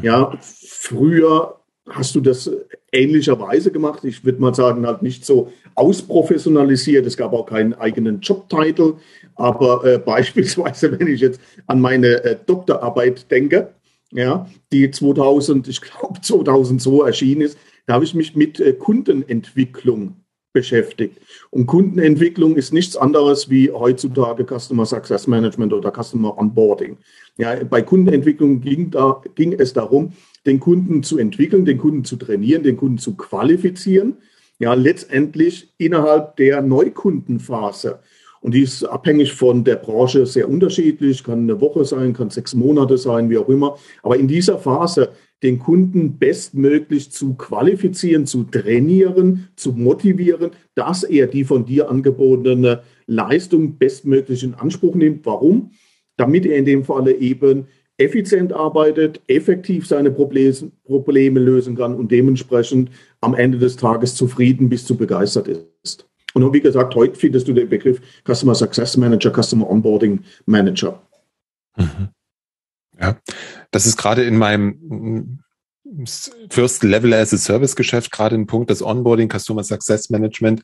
Ja, früher hast du das ähnlicherweise gemacht. Ich würde mal sagen, halt nicht so ausprofessionalisiert. Es gab auch keinen eigenen Jobtitel. Aber äh, [LAUGHS] beispielsweise, wenn ich jetzt an meine äh, Doktorarbeit denke, ja, die 2000, ich glaube [LAUGHS] 2002 erschienen ist, da habe ich mich mit äh, Kundenentwicklung beschäftigt. Und Kundenentwicklung ist nichts anderes wie heutzutage Customer Success Management oder Customer Onboarding. Ja, bei Kundenentwicklung ging, da, ging es darum, den Kunden zu entwickeln, den Kunden zu trainieren, den Kunden zu qualifizieren. Ja, letztendlich innerhalb der Neukundenphase. Und die ist abhängig von der Branche sehr unterschiedlich, kann eine Woche sein, kann sechs Monate sein, wie auch immer. Aber in dieser Phase den Kunden bestmöglich zu qualifizieren, zu trainieren, zu motivieren, dass er die von dir angebotene Leistung bestmöglich in Anspruch nimmt. Warum? Damit er in dem Falle eben effizient arbeitet, effektiv seine Probleme lösen kann und dementsprechend am Ende des Tages zufrieden bis zu begeistert ist. Und wie gesagt, heute findest du den Begriff Customer Success Manager, Customer Onboarding Manager. Mhm. Ja, das ist gerade in meinem First Level as a Service Geschäft gerade ein Punkt, das Onboarding, Customer Success Management,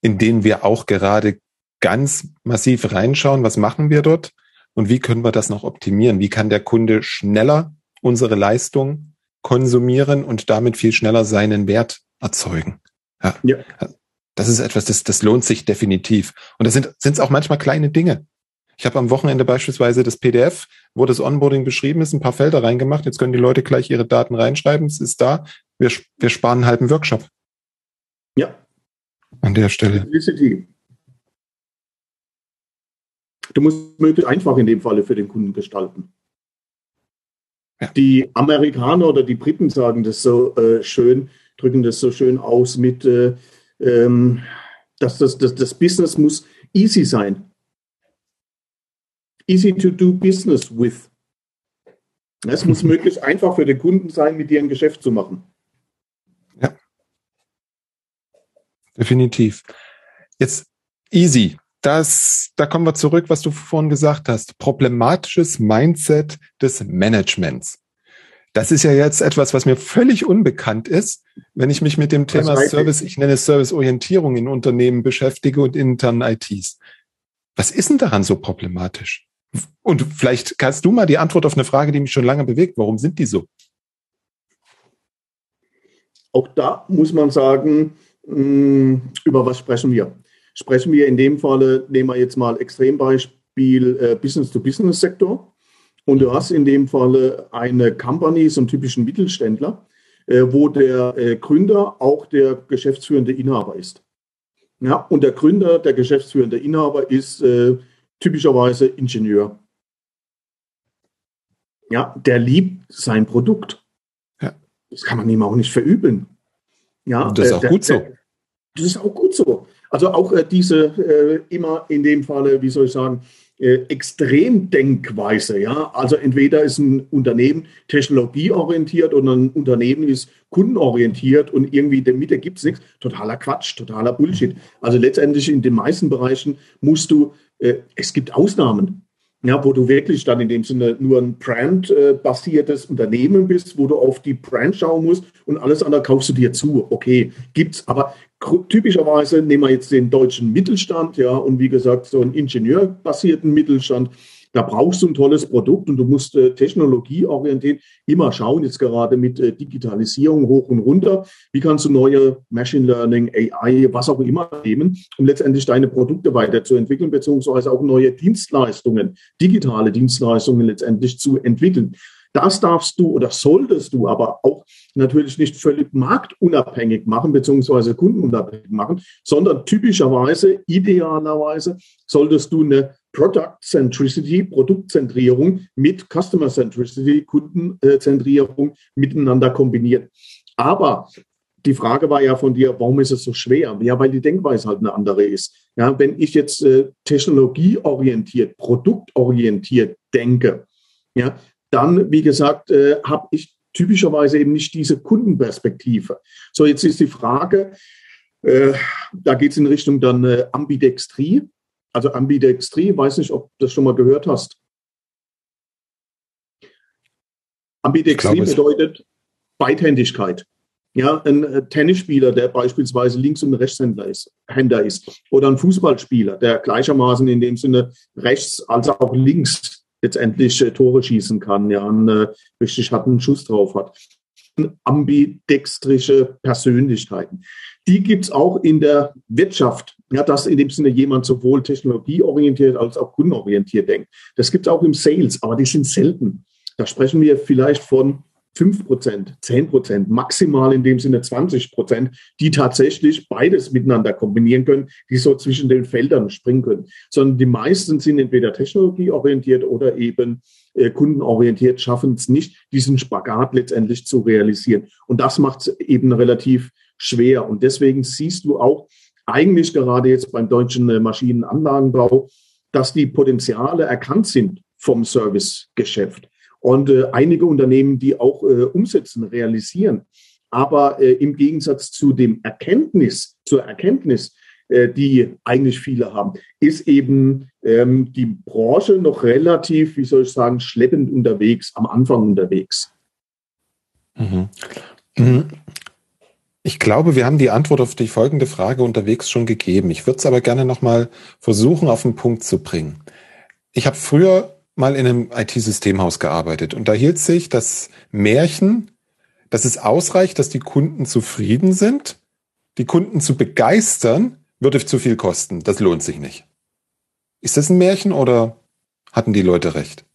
in den wir auch gerade ganz massiv reinschauen. Was machen wir dort? Und wie können wir das noch optimieren? Wie kann der Kunde schneller unsere Leistung konsumieren und damit viel schneller seinen Wert erzeugen? Ja. ja. Das ist etwas, das, das lohnt sich definitiv. Und das sind es auch manchmal kleine Dinge. Ich habe am Wochenende beispielsweise das PDF, wo das Onboarding beschrieben ist, ein paar Felder reingemacht. Jetzt können die Leute gleich ihre Daten reinschreiben. Es ist da. Wir, wir sparen einen halben Workshop. Ja. An der Stelle. Du musst möglichst einfach in dem Falle für den Kunden gestalten. Ja. Die Amerikaner oder die Briten sagen das so äh, schön, drücken das so schön aus mit, äh, ähm, dass das, das, das Business muss easy sein easy to do business with. Es muss [LAUGHS] möglichst einfach für den Kunden sein, mit dir ein Geschäft zu machen. Ja. Definitiv. Jetzt easy. Das, da kommen wir zurück, was du vorhin gesagt hast. Problematisches Mindset des Managements. Das ist ja jetzt etwas, was mir völlig unbekannt ist, wenn ich mich mit dem Thema Service, ich nenne es Serviceorientierung in Unternehmen beschäftige und internen ITs. Was ist denn daran so problematisch? Und vielleicht kannst du mal die Antwort auf eine Frage, die mich schon lange bewegt. Warum sind die so? Auch da muss man sagen, mm, über was sprechen wir? Sprechen wir in dem Falle, nehmen wir jetzt mal Extrembeispiel äh, Business-to-Business-Sektor. Und du hast in dem Falle eine Company, so einen typischen Mittelständler, äh, wo der äh, Gründer auch der geschäftsführende Inhaber ist. Ja, und der Gründer, der geschäftsführende Inhaber ist typischerweise Ingenieur. ja, der liebt sein Produkt. Ja. Das kann man ihm auch nicht verübeln. Ja, Und das ist auch der, gut so. Der, das ist auch gut so. Also auch äh, diese äh, immer in dem Falle, wie soll ich sagen, äh, Extremdenkweise. Ja? Also entweder ist ein Unternehmen technologieorientiert oder ein Unternehmen ist kundenorientiert und irgendwie in der Mitte gibt es nichts. Totaler Quatsch, totaler Bullshit. Also letztendlich in den meisten Bereichen musst du, äh, es gibt Ausnahmen ja, wo du wirklich dann in dem Sinne nur ein Brand-basiertes Unternehmen bist, wo du auf die Brand schauen musst und alles andere kaufst du dir zu. Okay, gibt's, aber typischerweise nehmen wir jetzt den deutschen Mittelstand, ja, und wie gesagt, so einen ingenieurbasierten Mittelstand, da brauchst du ein tolles Produkt und du musst äh, technologieorientiert immer schauen, jetzt gerade mit äh, Digitalisierung hoch und runter, wie kannst du neue Machine Learning, AI, was auch immer nehmen, um letztendlich deine Produkte weiterzuentwickeln, beziehungsweise auch neue Dienstleistungen, digitale Dienstleistungen letztendlich zu entwickeln. Das darfst du oder solltest du aber auch natürlich nicht völlig marktunabhängig machen, beziehungsweise kundenunabhängig machen, sondern typischerweise, idealerweise solltest du eine Product Centricity, Produktzentrierung mit Customer Centricity, Kundenzentrierung miteinander kombinieren. Aber die Frage war ja von dir, warum ist es so schwer? Ja, weil die Denkweise halt eine andere ist. Ja, wenn ich jetzt äh, technologieorientiert, produktorientiert denke, ja, dann, wie gesagt, äh, habe ich typischerweise eben nicht diese Kundenperspektive. So, jetzt ist die Frage, äh, da geht es in Richtung dann äh, Ambidextrie. Also Ambidextrie, weiß nicht, ob du das schon mal gehört hast. Ambidextrie bedeutet Beidhändigkeit. Ja, ein äh, Tennisspieler, der beispielsweise Links- und Rechtshänder ist, Händer ist, oder ein Fußballspieler, der gleichermaßen in dem Sinne rechts als auch links letztendlich äh, Tore schießen kann, ja, einen äh, richtig harten Schuss drauf hat. Ambidextrische Persönlichkeiten. Die gibt's auch in der Wirtschaft. Ja, dass in dem Sinne jemand sowohl technologieorientiert als auch kundenorientiert denkt. Das gibt's auch im Sales, aber die sind selten. Da sprechen wir vielleicht von 5 Prozent, 10 Prozent, maximal in dem Sinne 20 Prozent, die tatsächlich beides miteinander kombinieren können, die so zwischen den Feldern springen können. Sondern die meisten sind entweder technologieorientiert oder eben äh, kundenorientiert, schaffen es nicht, diesen Spagat letztendlich zu realisieren. Und das macht es eben relativ schwer. Und deswegen siehst du auch eigentlich gerade jetzt beim deutschen äh, Maschinenanlagenbau, dass die Potenziale erkannt sind vom Servicegeschäft und äh, einige Unternehmen, die auch äh, umsetzen, realisieren. Aber äh, im Gegensatz zu dem Erkenntnis, zur Erkenntnis, äh, die eigentlich viele haben, ist eben ähm, die Branche noch relativ, wie soll ich sagen, schleppend unterwegs, am Anfang unterwegs. Mhm. Mhm. Ich glaube, wir haben die Antwort auf die folgende Frage unterwegs schon gegeben. Ich würde es aber gerne nochmal versuchen, auf den Punkt zu bringen. Ich habe früher mal in einem IT-Systemhaus gearbeitet und da hielt sich das Märchen, dass es ausreicht, dass die Kunden zufrieden sind. Die Kunden zu begeistern, würde zu viel kosten. Das lohnt sich nicht. Ist das ein Märchen oder hatten die Leute recht?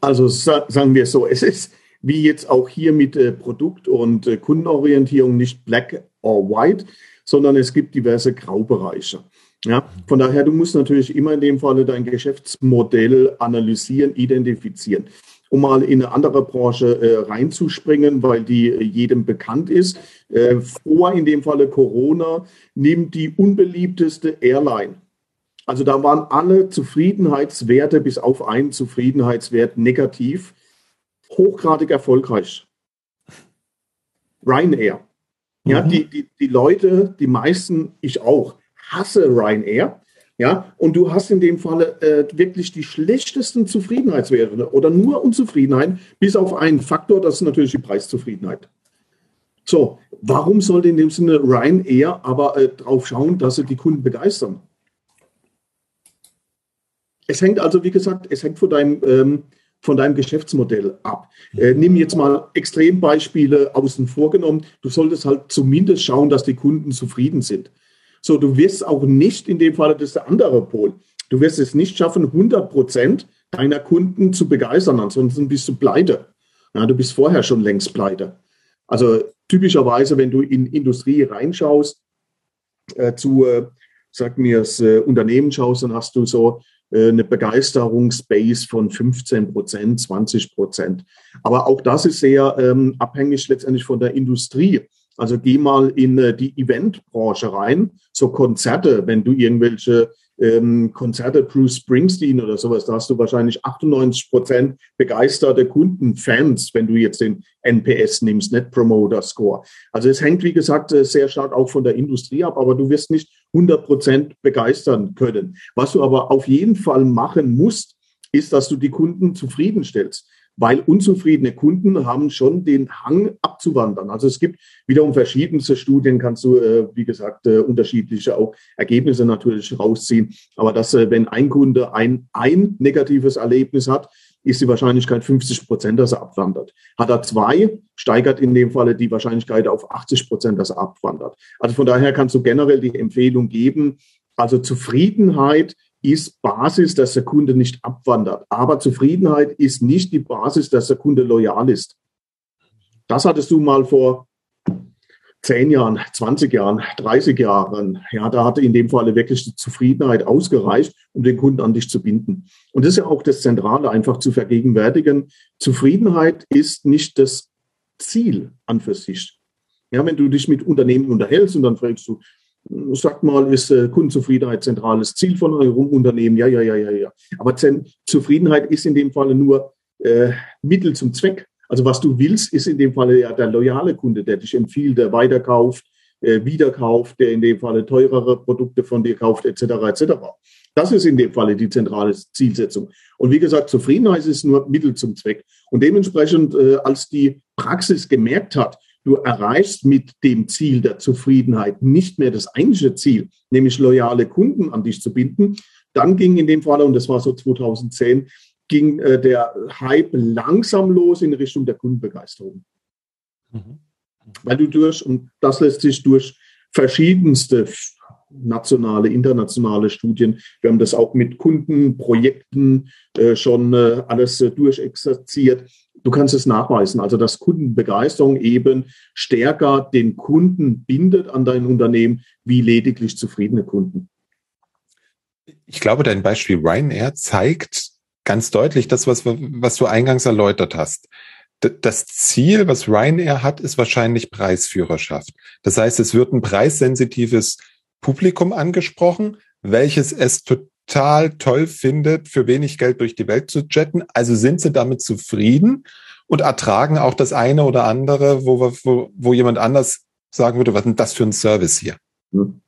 Also sagen wir so, es ist wie jetzt auch hier mit äh, Produkt- und äh, Kundenorientierung nicht black or white, sondern es gibt diverse Graubereiche. Ja, von daher, du musst natürlich immer in dem Falle dein Geschäftsmodell analysieren, identifizieren. Um mal in eine andere Branche äh, reinzuspringen, weil die äh, jedem bekannt ist. Äh, vor in dem Falle Corona nimmt die unbeliebteste Airline. Also da waren alle Zufriedenheitswerte bis auf einen Zufriedenheitswert negativ, hochgradig erfolgreich. Ryanair. Ja, mhm. die, die, die Leute, die meisten, ich auch, hasse Ryanair. Ja, und du hast in dem Falle äh, wirklich die schlechtesten Zufriedenheitswerte oder nur Unzufriedenheit, bis auf einen Faktor, das ist natürlich die Preiszufriedenheit. So, warum sollte in dem Sinne Ryanair aber äh, drauf schauen, dass sie die Kunden begeistern? Es hängt also, wie gesagt, es hängt von deinem, ähm, von deinem Geschäftsmodell ab. Äh, nimm jetzt mal Extrembeispiele außen vor genommen. Du solltest halt zumindest schauen, dass die Kunden zufrieden sind. So, du wirst auch nicht, in dem Fall, das ist der andere Pol, du wirst es nicht schaffen, 100 Prozent deiner Kunden zu begeistern, ansonsten bist du pleite. Ja, du bist vorher schon längst pleite. Also typischerweise, wenn du in Industrie reinschaust, äh, zu, äh, sag mir, das äh, Unternehmen schaust, dann hast du so äh, eine Begeisterungsbase von 15 Prozent, 20 Prozent. Aber auch das ist sehr ähm, abhängig letztendlich von der Industrie. Also geh mal in äh, die Eventbranche rein, so Konzerte, wenn du irgendwelche ähm, Konzerte Bruce Springsteen oder sowas, da hast du wahrscheinlich 98 Prozent begeisterte Kunden, Fans, wenn du jetzt den NPS nimmst, Net Promoter Score. Also es hängt, wie gesagt, äh, sehr stark auch von der Industrie ab, aber du wirst nicht 100 Prozent begeistern können. Was du aber auf jeden Fall machen musst, ist, dass du die Kunden zufriedenstellst weil unzufriedene Kunden haben schon den Hang abzuwandern. Also es gibt wiederum verschiedenste Studien, kannst du, äh, wie gesagt, äh, unterschiedliche auch Ergebnisse natürlich rausziehen. Aber dass, äh, wenn ein Kunde ein, ein negatives Erlebnis hat, ist die Wahrscheinlichkeit 50 Prozent, dass er abwandert. Hat er zwei, steigert in dem Falle die Wahrscheinlichkeit auf 80 Prozent, dass er abwandert. Also von daher kannst du generell die Empfehlung geben, also Zufriedenheit ist Basis, dass der Kunde nicht abwandert. Aber Zufriedenheit ist nicht die Basis, dass der Kunde loyal ist. Das hattest du mal vor zehn Jahren, 20 Jahren, 30 Jahren. Ja, da hatte in dem Falle wirklich die Zufriedenheit ausgereicht, um den Kunden an dich zu binden. Und das ist ja auch das Zentrale, einfach zu vergegenwärtigen. Zufriedenheit ist nicht das Ziel an für sich. Ja, wenn du dich mit Unternehmen unterhältst und dann fragst du, Sagt mal, ist äh, Kundenzufriedenheit zentrales Ziel von eurem Unternehmen? Ja, ja, ja, ja, ja. Aber Zufriedenheit ist in dem Falle nur äh, Mittel zum Zweck. Also was du willst, ist in dem Falle ja der loyale Kunde, der dich empfiehlt, der weiterkauft, äh, wiederkauft, der in dem Falle teurere Produkte von dir kauft, etc., etc. Das ist in dem Falle die zentrale Zielsetzung. Und wie gesagt, Zufriedenheit ist nur Mittel zum Zweck. Und dementsprechend, äh, als die Praxis gemerkt hat, Du erreichst mit dem Ziel der Zufriedenheit nicht mehr das eigentliche Ziel, nämlich loyale Kunden an dich zu binden. Dann ging in dem Fall, und das war so 2010, ging äh, der Hype langsam los in Richtung der Kundenbegeisterung. Mhm. Weil du durch, und das lässt sich durch verschiedenste nationale, internationale Studien. Wir haben das auch mit Kundenprojekten äh, schon äh, alles äh, durchexerziert du kannst es nachweisen, also dass Kundenbegeisterung eben stärker den Kunden bindet an dein Unternehmen wie lediglich zufriedene Kunden. Ich glaube, dein Beispiel Ryanair zeigt ganz deutlich das, was, was du eingangs erläutert hast. Das Ziel, was Ryanair hat, ist wahrscheinlich Preisführerschaft. Das heißt, es wird ein preissensitives Publikum angesprochen, welches es total toll findet, für wenig Geld durch die Welt zu jetten. Also sind sie damit zufrieden und ertragen auch das eine oder andere, wo, wo, wo jemand anders sagen würde, was ist denn das für ein Service hier? Hm.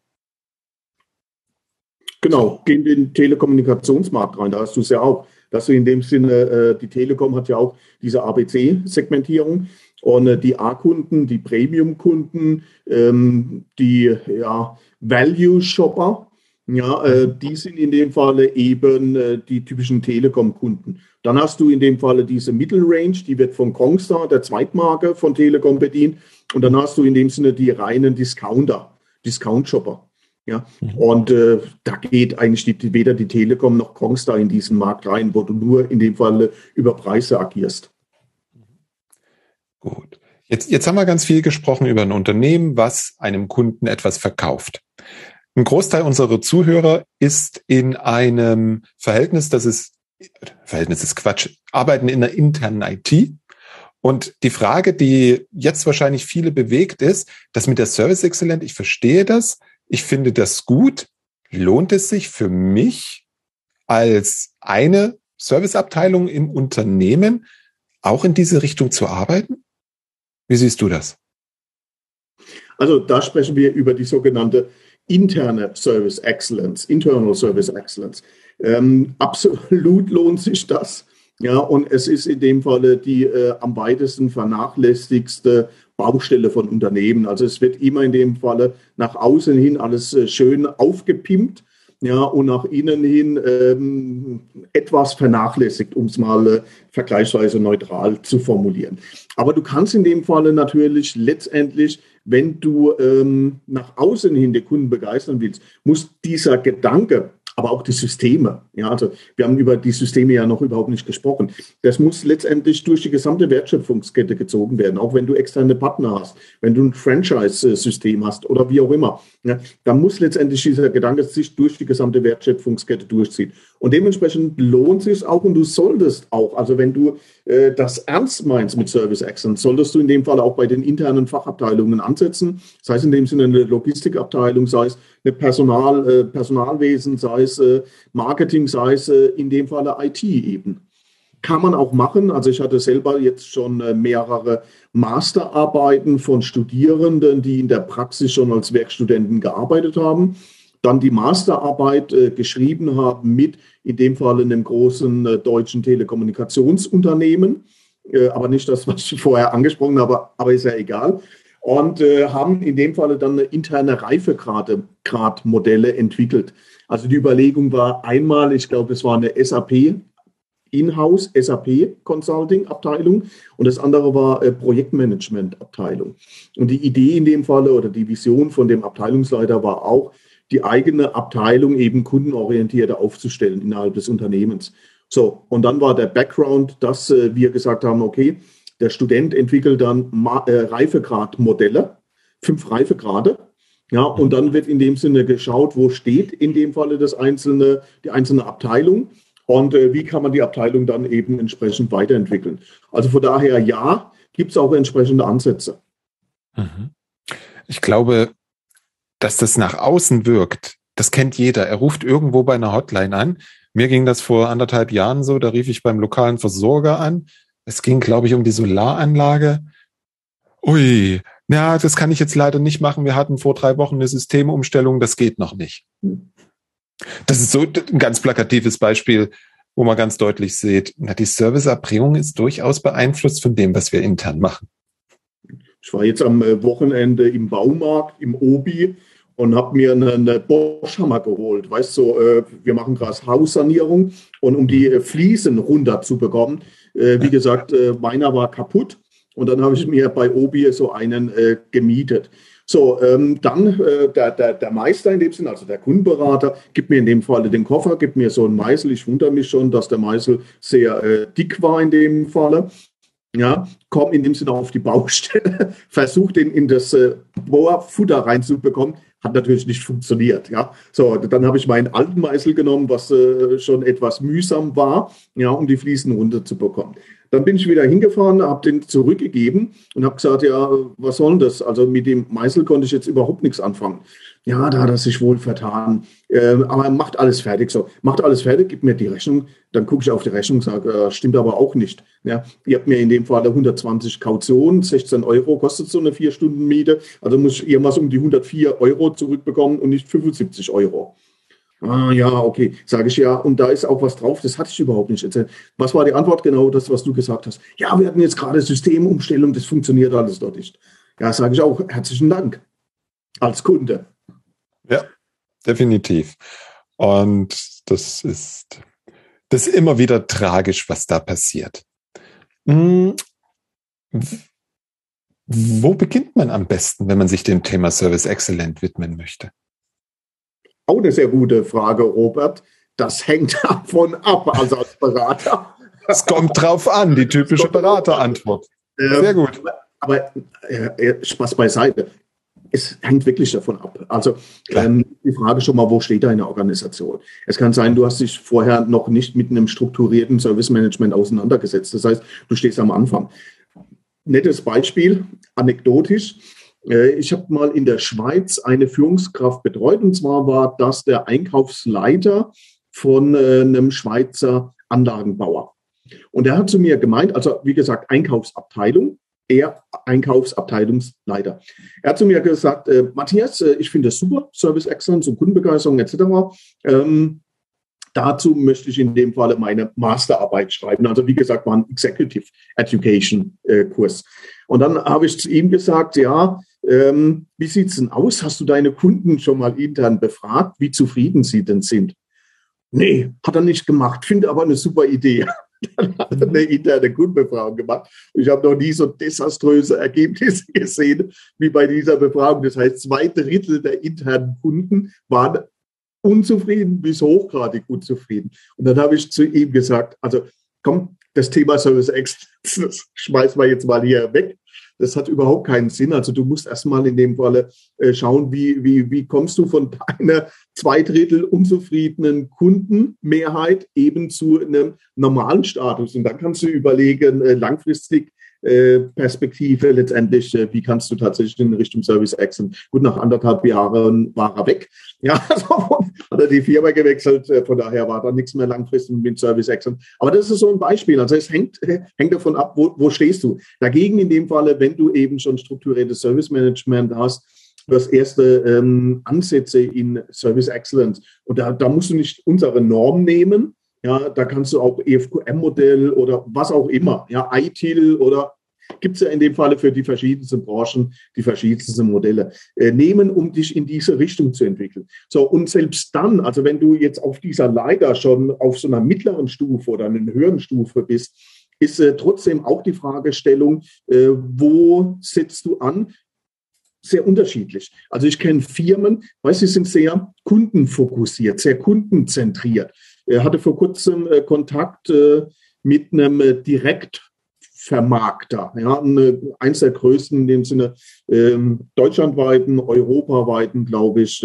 Genau, geh in den Telekommunikationsmarkt rein, da hast du es ja auch. Dass du in dem Sinne, äh, die Telekom hat ja auch diese ABC-Segmentierung und äh, die A-Kunden, die Premium-Kunden, ähm, die ja, Value-Shopper, ja, äh, die sind in dem Falle eben äh, die typischen Telekom-Kunden. Dann hast du in dem Falle diese Mittelrange, die wird von Kongstar, der Zweitmarke von Telekom bedient. Und dann hast du in dem Sinne die reinen Discounter, Discount-Shopper. Ja, mhm. und äh, da geht eigentlich die, weder die Telekom noch Kongstar in diesen Markt rein, wo du nur in dem Falle über Preise agierst. Gut. Jetzt, jetzt haben wir ganz viel gesprochen über ein Unternehmen, was einem Kunden etwas verkauft. Ein Großteil unserer Zuhörer ist in einem Verhältnis, das ist, Verhältnis ist Quatsch, arbeiten in der internen IT. Und die Frage, die jetzt wahrscheinlich viele bewegt, ist, das mit der Service Excellent, ich verstehe das, ich finde das gut. Lohnt es sich für mich als eine Serviceabteilung im Unternehmen auch in diese Richtung zu arbeiten? Wie siehst du das? Also da sprechen wir über die sogenannte interne Service Excellence, Internal Service Excellence. Ähm, absolut lohnt sich das. Ja, und es ist in dem Falle die äh, am weitesten vernachlässigste Baustelle von Unternehmen. Also es wird immer in dem Falle nach außen hin alles äh, schön aufgepimpt ja, und nach innen hin ähm, etwas vernachlässigt, um es mal äh, vergleichsweise neutral zu formulieren. Aber du kannst in dem Falle natürlich letztendlich, wenn du ähm, nach außen hin die Kunden begeistern willst, muss dieser Gedanke, aber auch die Systeme. Ja, also wir haben über die Systeme ja noch überhaupt nicht gesprochen. Das muss letztendlich durch die gesamte Wertschöpfungskette gezogen werden, auch wenn du externe Partner hast, wenn du ein Franchise-System hast oder wie auch immer. Ja, dann muss letztendlich dieser Gedanke sich durch die gesamte Wertschöpfungskette durchziehen. Und dementsprechend lohnt sich auch und du solltest auch, also wenn du äh, das ernst meinst mit Service Excellence, solltest du in dem Fall auch bei den internen Fachabteilungen ansetzen, sei es in dem Sinne eine Logistikabteilung, sei es eine Personal, äh, Personalwesen, sei es äh, Marketing, sei es äh, in dem Falle IT eben. Kann man auch machen. Also ich hatte selber jetzt schon äh, mehrere Masterarbeiten von Studierenden, die in der Praxis schon als Werkstudenten gearbeitet haben dann die Masterarbeit äh, geschrieben haben mit in dem Fall einem großen äh, deutschen Telekommunikationsunternehmen, äh, aber nicht das, [LAUGHS] was ich vorher angesprochen habe, aber ist ja egal. Und äh, haben in dem Falle dann interne Reifegradmodelle entwickelt. Also die Überlegung war einmal, ich glaube, es war eine SAP Inhouse SAP Consulting Abteilung und das andere war äh, Projektmanagement Abteilung. Und die Idee in dem Falle oder die Vision von dem Abteilungsleiter war auch, die eigene Abteilung eben kundenorientierter aufzustellen innerhalb des Unternehmens. So, und dann war der Background, dass äh, wir gesagt haben, okay, der Student entwickelt dann Ma äh, Reifegradmodelle, fünf Reifegrade. Ja, und dann wird in dem Sinne geschaut, wo steht in dem Falle das einzelne, die einzelne Abteilung und äh, wie kann man die Abteilung dann eben entsprechend weiterentwickeln. Also von daher ja, gibt es auch entsprechende Ansätze. Mhm. Ich glaube, dass das nach außen wirkt, das kennt jeder. Er ruft irgendwo bei einer Hotline an. Mir ging das vor anderthalb Jahren so, da rief ich beim lokalen Versorger an. Es ging, glaube ich, um die Solaranlage. Ui, na, das kann ich jetzt leider nicht machen. Wir hatten vor drei Wochen eine Systemumstellung, das geht noch nicht. Das ist so ein ganz plakatives Beispiel, wo man ganz deutlich sieht, na, die Serviceerbringung ist durchaus beeinflusst von dem, was wir intern machen. Ich war jetzt am äh, Wochenende im Baumarkt, im Obi und habe mir einen Boschhammer geholt. Weißt du, äh, wir machen gerade Haussanierung und um die Fliesen runter zu bekommen, äh, wie gesagt, äh, meiner war kaputt und dann habe ich mir bei Obi so einen äh, gemietet. So, ähm, dann äh, der, der, der Meister in dem Sinne, also der Kundenberater, gibt mir in dem Falle den Koffer, gibt mir so einen Meißel. Ich wundere mich schon, dass der Meißel sehr äh, dick war in dem Falle. Ja, komm in dem Sinne auf die Baustelle, [LAUGHS] versuch den in das äh, Bohrfutter reinzubekommen, hat natürlich nicht funktioniert. Ja, so dann habe ich meinen alten Meißel genommen, was äh, schon etwas mühsam war, ja, um die Fliesen runterzubekommen. Dann bin ich wieder hingefahren, habe den zurückgegeben und habe gesagt, ja, was soll das? Also mit dem Meißel konnte ich jetzt überhaupt nichts anfangen. Ja, da hat er sich wohl vertan. Äh, aber macht alles fertig. So, macht alles fertig, gibt mir die Rechnung. Dann gucke ich auf die Rechnung und sage, äh, stimmt aber auch nicht. Ja, ihr habt mir in dem Fall 120 Kaution, 16 Euro kostet so eine vier Stunden Miete. Also muss ich irgendwas um die 104 Euro zurückbekommen und nicht 75 Euro. Ah, ja, okay, sage ich ja. Und da ist auch was drauf, das hatte ich überhaupt nicht erzählt. Was war die Antwort? Genau das, was du gesagt hast. Ja, wir hatten jetzt gerade Systemumstellung, das funktioniert alles dort nicht. Ja, sage ich auch. Herzlichen Dank als Kunde. Ja, definitiv. Und das ist, das ist immer wieder tragisch, was da passiert. Hm, wo beginnt man am besten, wenn man sich dem Thema Service Excellent widmen möchte? Auch eine sehr gute Frage, Robert. Das hängt [LAUGHS] davon ab, also als Berater. Es kommt drauf an, die typische [LAUGHS] Beraterantwort. Ähm, sehr gut. Aber äh, Spaß beiseite. Es hängt wirklich davon ab. Also ähm, die Frage schon mal, wo steht deine Organisation? Es kann sein, du hast dich vorher noch nicht mit einem strukturierten Service Management auseinandergesetzt. Das heißt, du stehst am Anfang. Nettes Beispiel, anekdotisch. Äh, ich habe mal in der Schweiz eine Führungskraft betreut und zwar war das der Einkaufsleiter von äh, einem Schweizer Anlagenbauer. Und er hat zu mir gemeint, also wie gesagt, Einkaufsabteilung, er Einkaufsabteilungsleiter. Er hat zu mir gesagt, äh, Matthias, äh, ich finde das super, Service Excellence und Kundenbegeisterung etc. Ähm, dazu möchte ich in dem Falle meine Masterarbeit schreiben. Also wie gesagt, war ein Executive Education äh, Kurs. Und dann habe ich zu ihm gesagt, ja, ähm, wie sieht's denn aus? Hast du deine Kunden schon mal intern befragt, wie zufrieden sie denn sind? Nee, hat er nicht gemacht, finde aber eine super Idee. Dann hat er eine interne Kundenbefragung gemacht. Ich habe noch nie so desaströse Ergebnisse [LAUGHS] gesehen wie bei dieser Befragung. Das heißt, zwei Drittel der internen Kunden waren unzufrieden bis hochgradig unzufrieden. Und dann habe ich zu ihm gesagt, also komm, das Thema Service Excellence, das [LAUGHS] schmeißen wir jetzt mal hier weg. Das hat überhaupt keinen Sinn. Also du musst erstmal in dem Falle äh, schauen, wie, wie, wie kommst du von [LAUGHS] deiner zwei Drittel unzufriedenen Kundenmehrheit eben zu einem normalen Status. Und dann kannst du überlegen, äh, langfristig, Perspektive letztendlich, äh, wie kannst du tatsächlich in Richtung Service Excellence? Gut, nach anderthalb Jahren war er weg. Ja, [LAUGHS] also hat er die Firma gewechselt, äh, von daher war da nichts mehr langfristig mit Service Excellence. Aber das ist so ein Beispiel. Also es hängt, hängt davon ab, wo, wo stehst du. Dagegen in dem Falle, wenn du eben schon strukturiertes Service Management hast, du hast erste ähm, Ansätze in Service Excellence. Und da, da musst du nicht unsere Norm nehmen, ja, da kannst du auch EFQM-Modell oder was auch immer, ja, ITIL oder gibt es ja in dem Falle für die verschiedensten Branchen die verschiedensten Modelle äh, nehmen, um dich in diese Richtung zu entwickeln. So, und selbst dann, also wenn du jetzt auf dieser Leiter schon auf so einer mittleren Stufe oder einer höheren Stufe bist, ist äh, trotzdem auch die Fragestellung, äh, wo setzt du an? Sehr unterschiedlich. Also ich kenne Firmen, weil sie sind sehr kundenfokussiert, sehr kundenzentriert. Er hatte vor kurzem äh, Kontakt äh, mit einem äh, Direktvermarkter, ja, eins der größten in dem Sinne ähm, deutschlandweiten, europaweiten, glaube ich,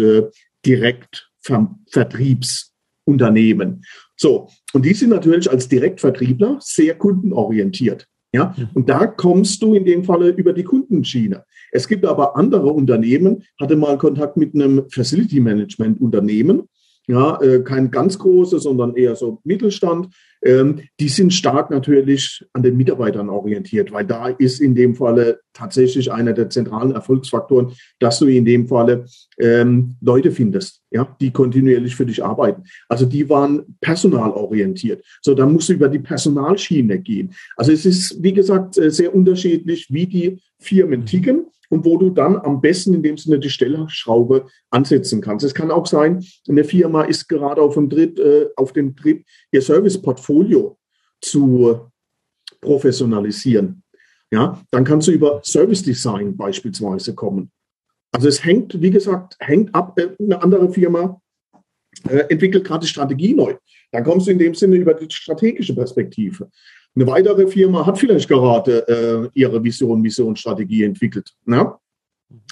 Direktvertriebsunternehmen. So, und die sind natürlich als Direktvertriebler sehr kundenorientiert. Ja, und da kommst du in dem Falle über die Kundenschiene. Es gibt aber andere Unternehmen, hatte mal Kontakt mit einem Facility Management Unternehmen, ja, äh, kein ganz großes, sondern eher so Mittelstand, ähm, die sind stark natürlich an den Mitarbeitern orientiert, weil da ist in dem Falle tatsächlich einer der zentralen Erfolgsfaktoren, dass du in dem Falle ähm, Leute findest, ja, die kontinuierlich für dich arbeiten. Also die waren personalorientiert. So, da musst du über die Personalschiene gehen. Also es ist, wie gesagt, äh, sehr unterschiedlich, wie die Firmen ticken und wo du dann am besten in dem Sinne die Stellerschraube ansetzen kannst. Es kann auch sein, eine Firma ist gerade auf dem, Tritt, äh, auf dem Trip, ihr Serviceportfolio zu professionalisieren. Ja, dann kannst du über Service Design beispielsweise kommen. Also es hängt, wie gesagt, hängt ab, äh, eine andere Firma äh, entwickelt gerade die Strategie neu. Dann kommst du in dem Sinne über die strategische Perspektive. Eine weitere Firma hat vielleicht gerade äh, ihre Vision, Mission, Strategie entwickelt. Ja?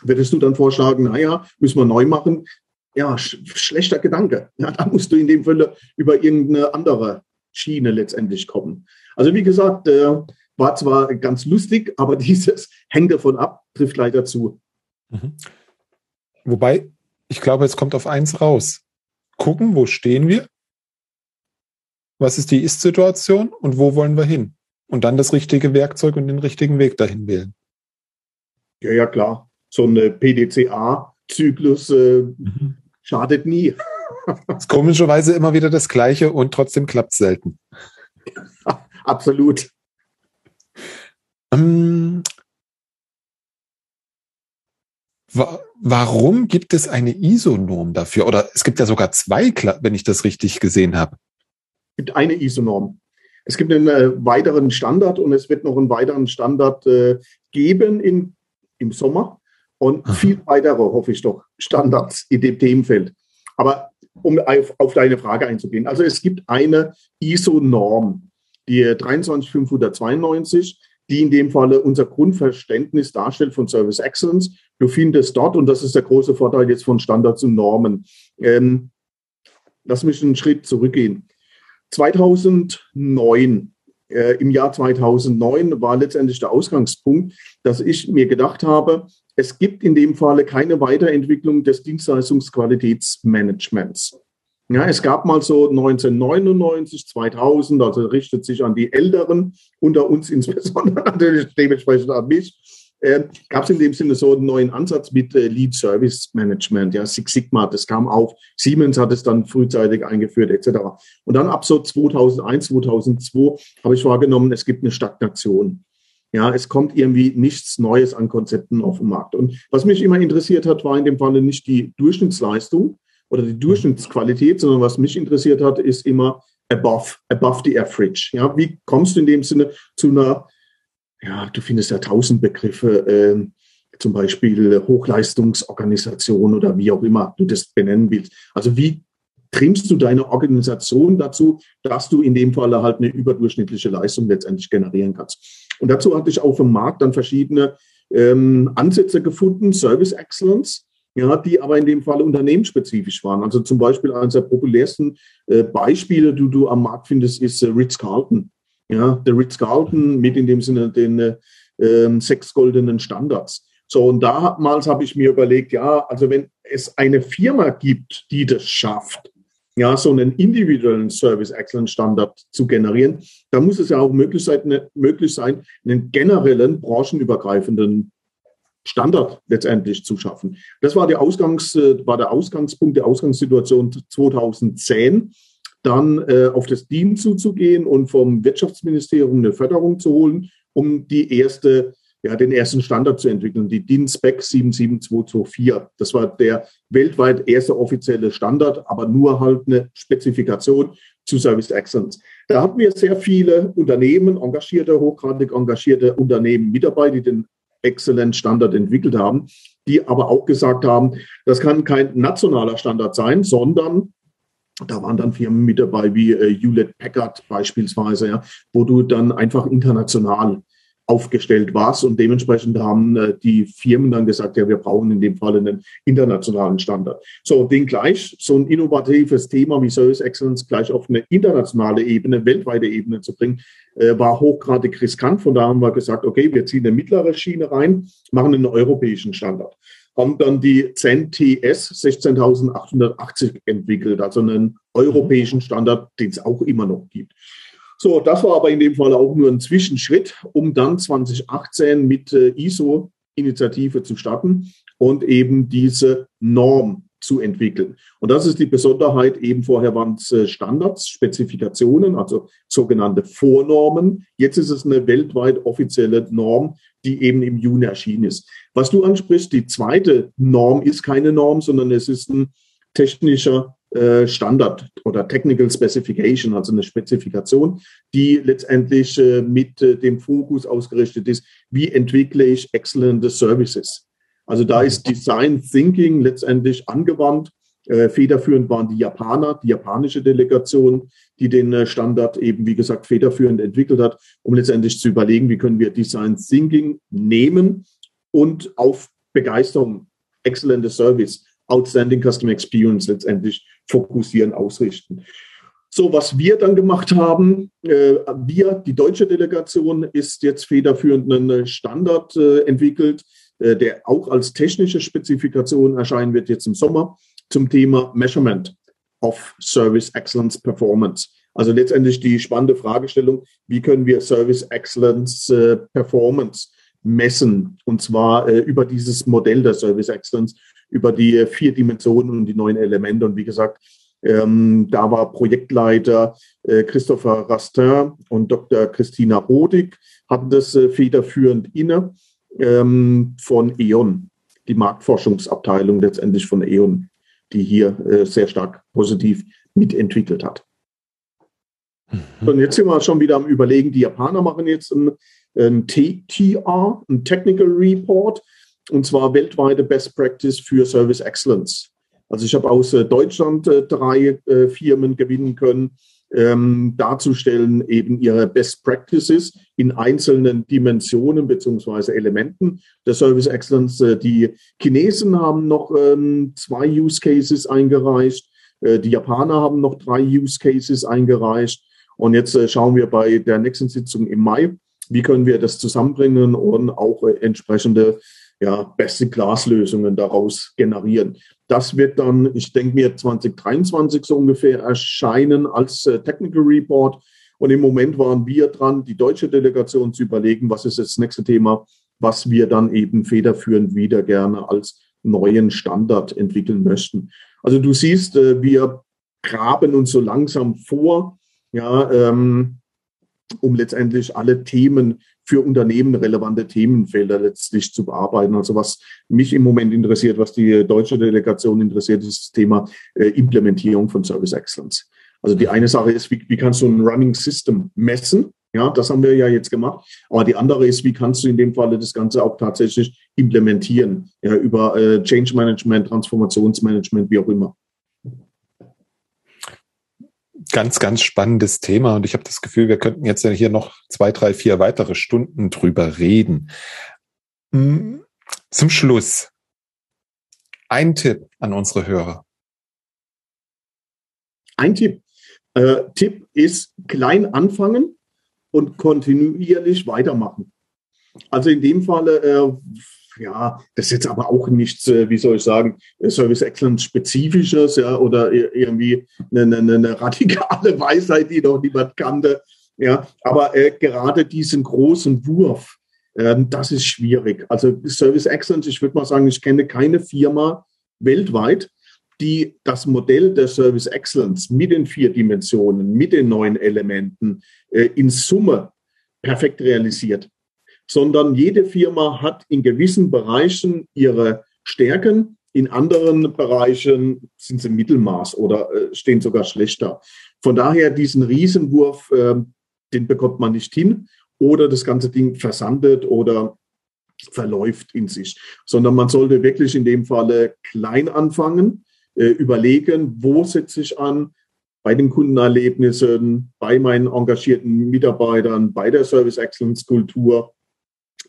Würdest du dann vorschlagen, naja, müssen wir neu machen? Ja, sch schlechter Gedanke. Ja, da musst du in dem Falle über irgendeine andere Schiene letztendlich kommen. Also wie gesagt, äh, war zwar ganz lustig, [LAUGHS] aber dieses hängt davon ab, trifft leider zu. Mhm. Wobei, ich glaube, es kommt auf eins raus. Gucken, wo stehen wir was ist die Ist-Situation und wo wollen wir hin? Und dann das richtige Werkzeug und den richtigen Weg dahin wählen. Ja, ja, klar. So ein PDCA-Zyklus äh, mhm. schadet nie. Ist komischerweise immer wieder das Gleiche und trotzdem klappt es selten. [LAUGHS] Absolut. Ähm, wa warum gibt es eine ISO-Norm dafür? Oder es gibt ja sogar zwei, wenn ich das richtig gesehen habe gibt eine ISO-Norm. Es gibt einen äh, weiteren Standard und es wird noch einen weiteren Standard äh, geben in, im Sommer und Aha. viel weitere, hoffe ich doch, Standards in dem Themenfeld. Aber um auf, auf deine Frage einzugehen, also es gibt eine ISO-Norm, die 23592, die in dem Falle unser Grundverständnis darstellt von Service Excellence. Du findest dort, und das ist der große Vorteil jetzt von Standards und Normen, ähm, lass mich einen Schritt zurückgehen. 2009, äh, im Jahr 2009 war letztendlich der Ausgangspunkt, dass ich mir gedacht habe, es gibt in dem Falle keine Weiterentwicklung des Dienstleistungsqualitätsmanagements. Ja, es gab mal so 1999, 2000, also richtet sich an die Älteren unter uns [LAUGHS] insbesondere natürlich dementsprechend an mich, äh, gab es in dem Sinne so einen neuen Ansatz mit äh, Lead Service Management, ja, Six Sigma, das kam auf. Siemens hat es dann frühzeitig eingeführt, etc. Und dann ab so 2001, 2002 habe ich wahrgenommen, es gibt eine Stagnation. Ja, es kommt irgendwie nichts Neues an Konzepten auf den Markt. Und was mich immer interessiert hat, war in dem Falle nicht die Durchschnittsleistung oder die Durchschnittsqualität, sondern was mich interessiert hat, ist immer above, above the average. Ja, wie kommst du in dem Sinne zu einer ja, du findest ja tausend Begriffe, äh, zum Beispiel Hochleistungsorganisation oder wie auch immer du das benennen willst. Also wie trimmst du deine Organisation dazu, dass du in dem Falle halt eine überdurchschnittliche Leistung letztendlich generieren kannst. Und dazu hatte ich auf dem Markt dann verschiedene ähm, Ansätze gefunden, Service Excellence, ja, die aber in dem Fall unternehmensspezifisch waren. Also zum Beispiel eines der populärsten äh, Beispiele, die du am Markt findest, ist äh, Ritz-Carlton. Ja, der Ritz-Carlton mit in dem Sinne den äh, ähm, sechs goldenen Standards. So, und damals habe ich mir überlegt, ja, also wenn es eine Firma gibt, die das schafft, ja, so einen individuellen Service Excellence Standard zu generieren, dann muss es ja auch möglich sein, ne, möglich sein einen generellen, branchenübergreifenden Standard letztendlich zu schaffen. Das war, die Ausgangs, äh, war der Ausgangspunkt, der Ausgangssituation 2010, dann äh, auf das DIN zuzugehen und vom Wirtschaftsministerium eine Förderung zu holen, um die erste ja, den ersten Standard zu entwickeln, die DIN Spec 77224. Das war der weltweit erste offizielle Standard, aber nur halt eine Spezifikation zu Service Excellence. Da hatten wir sehr viele Unternehmen, engagierte, hochgradig engagierte Unternehmen mit dabei, die den Excellent Standard entwickelt haben, die aber auch gesagt haben, das kann kein nationaler Standard sein, sondern da waren dann Firmen mit dabei wie äh, Hewlett Packard beispielsweise, ja, wo du dann einfach international aufgestellt warst. Und dementsprechend haben äh, die Firmen dann gesagt, ja, wir brauchen in dem Fall einen internationalen Standard. So, den gleich, so ein innovatives Thema wie Service Excellence gleich auf eine internationale Ebene, weltweite Ebene zu bringen, äh, war hochgradig riskant. Von da haben wir gesagt, okay, wir ziehen eine mittlere Schiene rein, machen einen europäischen Standard haben dann die CEN-TS 16880 entwickelt, also einen europäischen Standard, den es auch immer noch gibt. So, das war aber in dem Fall auch nur ein Zwischenschritt, um dann 2018 mit äh, ISO-Initiative zu starten und eben diese Norm zu entwickeln. Und das ist die Besonderheit, eben vorher waren es äh, Standards, Spezifikationen, also sogenannte Vornormen. Jetzt ist es eine weltweit offizielle Norm, die eben im Juni erschienen ist. Was du ansprichst, die zweite Norm ist keine Norm, sondern es ist ein technischer Standard oder Technical Specification, also eine Spezifikation, die letztendlich äh, mit äh, dem Fokus ausgerichtet ist, wie entwickle ich exzellente Services. Also da ist Design Thinking letztendlich angewandt. Federführend waren die Japaner, die japanische Delegation, die den Standard eben, wie gesagt, federführend entwickelt hat, um letztendlich zu überlegen, wie können wir Design Thinking nehmen und auf Begeisterung, exzellente Service Outstanding Customer Experience letztendlich fokussieren, ausrichten. So, was wir dann gemacht haben, äh, wir, die deutsche Delegation, ist jetzt federführend einen Standard äh, entwickelt, äh, der auch als technische Spezifikation erscheinen wird jetzt im Sommer zum Thema Measurement of Service Excellence Performance. Also letztendlich die spannende Fragestellung, wie können wir Service Excellence Performance messen? Und zwar über dieses Modell der Service Excellence über die vier Dimensionen und die neuen Elemente. Und wie gesagt, ähm, da war Projektleiter äh, Christopher Rastin und Dr. Christina Hodig hatten das äh, federführend inne ähm, von E.ON, die Marktforschungsabteilung letztendlich von E.ON, die hier äh, sehr stark positiv mitentwickelt hat. Mhm. Und jetzt sind wir schon wieder am Überlegen, die Japaner machen jetzt ein, ein TR, ein Technical Report, und zwar weltweite Best Practice für Service Excellence. Also ich habe aus äh, Deutschland äh, drei äh, Firmen gewinnen können, ähm, darzustellen eben ihre Best Practices in einzelnen Dimensionen beziehungsweise Elementen der Service Excellence. Die Chinesen haben noch ähm, zwei Use Cases eingereicht. Die Japaner haben noch drei Use Cases eingereicht. Und jetzt schauen wir bei der nächsten Sitzung im Mai, wie können wir das zusammenbringen und auch entsprechende ja, Best-in-Class-Lösungen daraus generieren. Das wird dann, ich denke mir, 2023 so ungefähr erscheinen als äh, Technical Report. Und im Moment waren wir dran, die deutsche Delegation zu überlegen, was ist das nächste Thema, was wir dann eben federführend wieder gerne als neuen Standard entwickeln möchten. Also du siehst, äh, wir graben uns so langsam vor, ja, ähm, um letztendlich alle Themen für Unternehmen relevante Themenfelder letztlich zu bearbeiten. Also was mich im Moment interessiert, was die deutsche Delegation interessiert, ist das Thema äh, Implementierung von Service Excellence. Also die eine Sache ist, wie, wie kannst du ein Running System messen? Ja, das haben wir ja jetzt gemacht. Aber die andere ist, wie kannst du in dem Falle das Ganze auch tatsächlich implementieren? Ja, über äh, Change Management, Transformationsmanagement, wie auch immer. Ganz, ganz spannendes Thema und ich habe das Gefühl, wir könnten jetzt hier noch zwei, drei, vier weitere Stunden drüber reden. Hm, zum Schluss ein Tipp an unsere Hörer. Ein Tipp. Äh, Tipp ist klein anfangen und kontinuierlich weitermachen. Also in dem Falle, äh, ja, das ist jetzt aber auch nichts, äh, wie soll ich sagen, Service Excellence spezifisches, ja, oder irgendwie eine, eine, eine radikale [LAUGHS] Weisheit, die noch niemand kannte. Ja, aber äh, gerade diesen großen Wurf, äh, das ist schwierig. Also Service Excellence, ich würde mal sagen, ich kenne keine Firma weltweit, die das Modell der Service Excellence mit den vier Dimensionen, mit den neuen Elementen äh, in Summe perfekt realisiert, sondern jede Firma hat in gewissen Bereichen ihre Stärken, in anderen Bereichen sind sie Mittelmaß oder äh, stehen sogar schlechter. Von daher diesen Riesenwurf, äh, den bekommt man nicht hin oder das ganze Ding versandet oder verläuft in sich, sondern man sollte wirklich in dem Falle klein anfangen, äh, überlegen, wo setze ich an, bei den Kundenerlebnissen, bei meinen engagierten Mitarbeitern, bei der Service Excellence Kultur,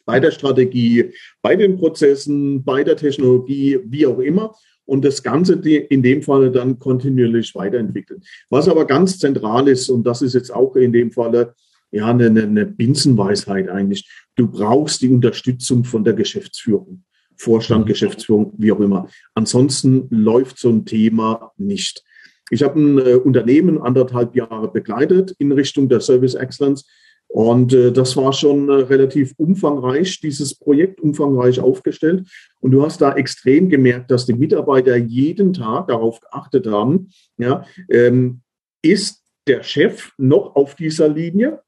bei der Strategie, bei den Prozessen, bei der Technologie, wie auch immer. Und das Ganze in dem Falle dann kontinuierlich weiterentwickeln. Was aber ganz zentral ist, und das ist jetzt auch in dem Falle ja eine, eine Binsenweisheit eigentlich, du brauchst die Unterstützung von der Geschäftsführung. Vorstand, mhm. Geschäftsführung, wie auch immer. Ansonsten läuft so ein Thema nicht. Ich habe ein äh, Unternehmen anderthalb Jahre begleitet in Richtung der Service Excellence. Und äh, das war schon äh, relativ umfangreich, dieses Projekt umfangreich aufgestellt. Und du hast da extrem gemerkt, dass die Mitarbeiter jeden Tag darauf geachtet haben, ja, ähm, ist der Chef noch auf dieser Linie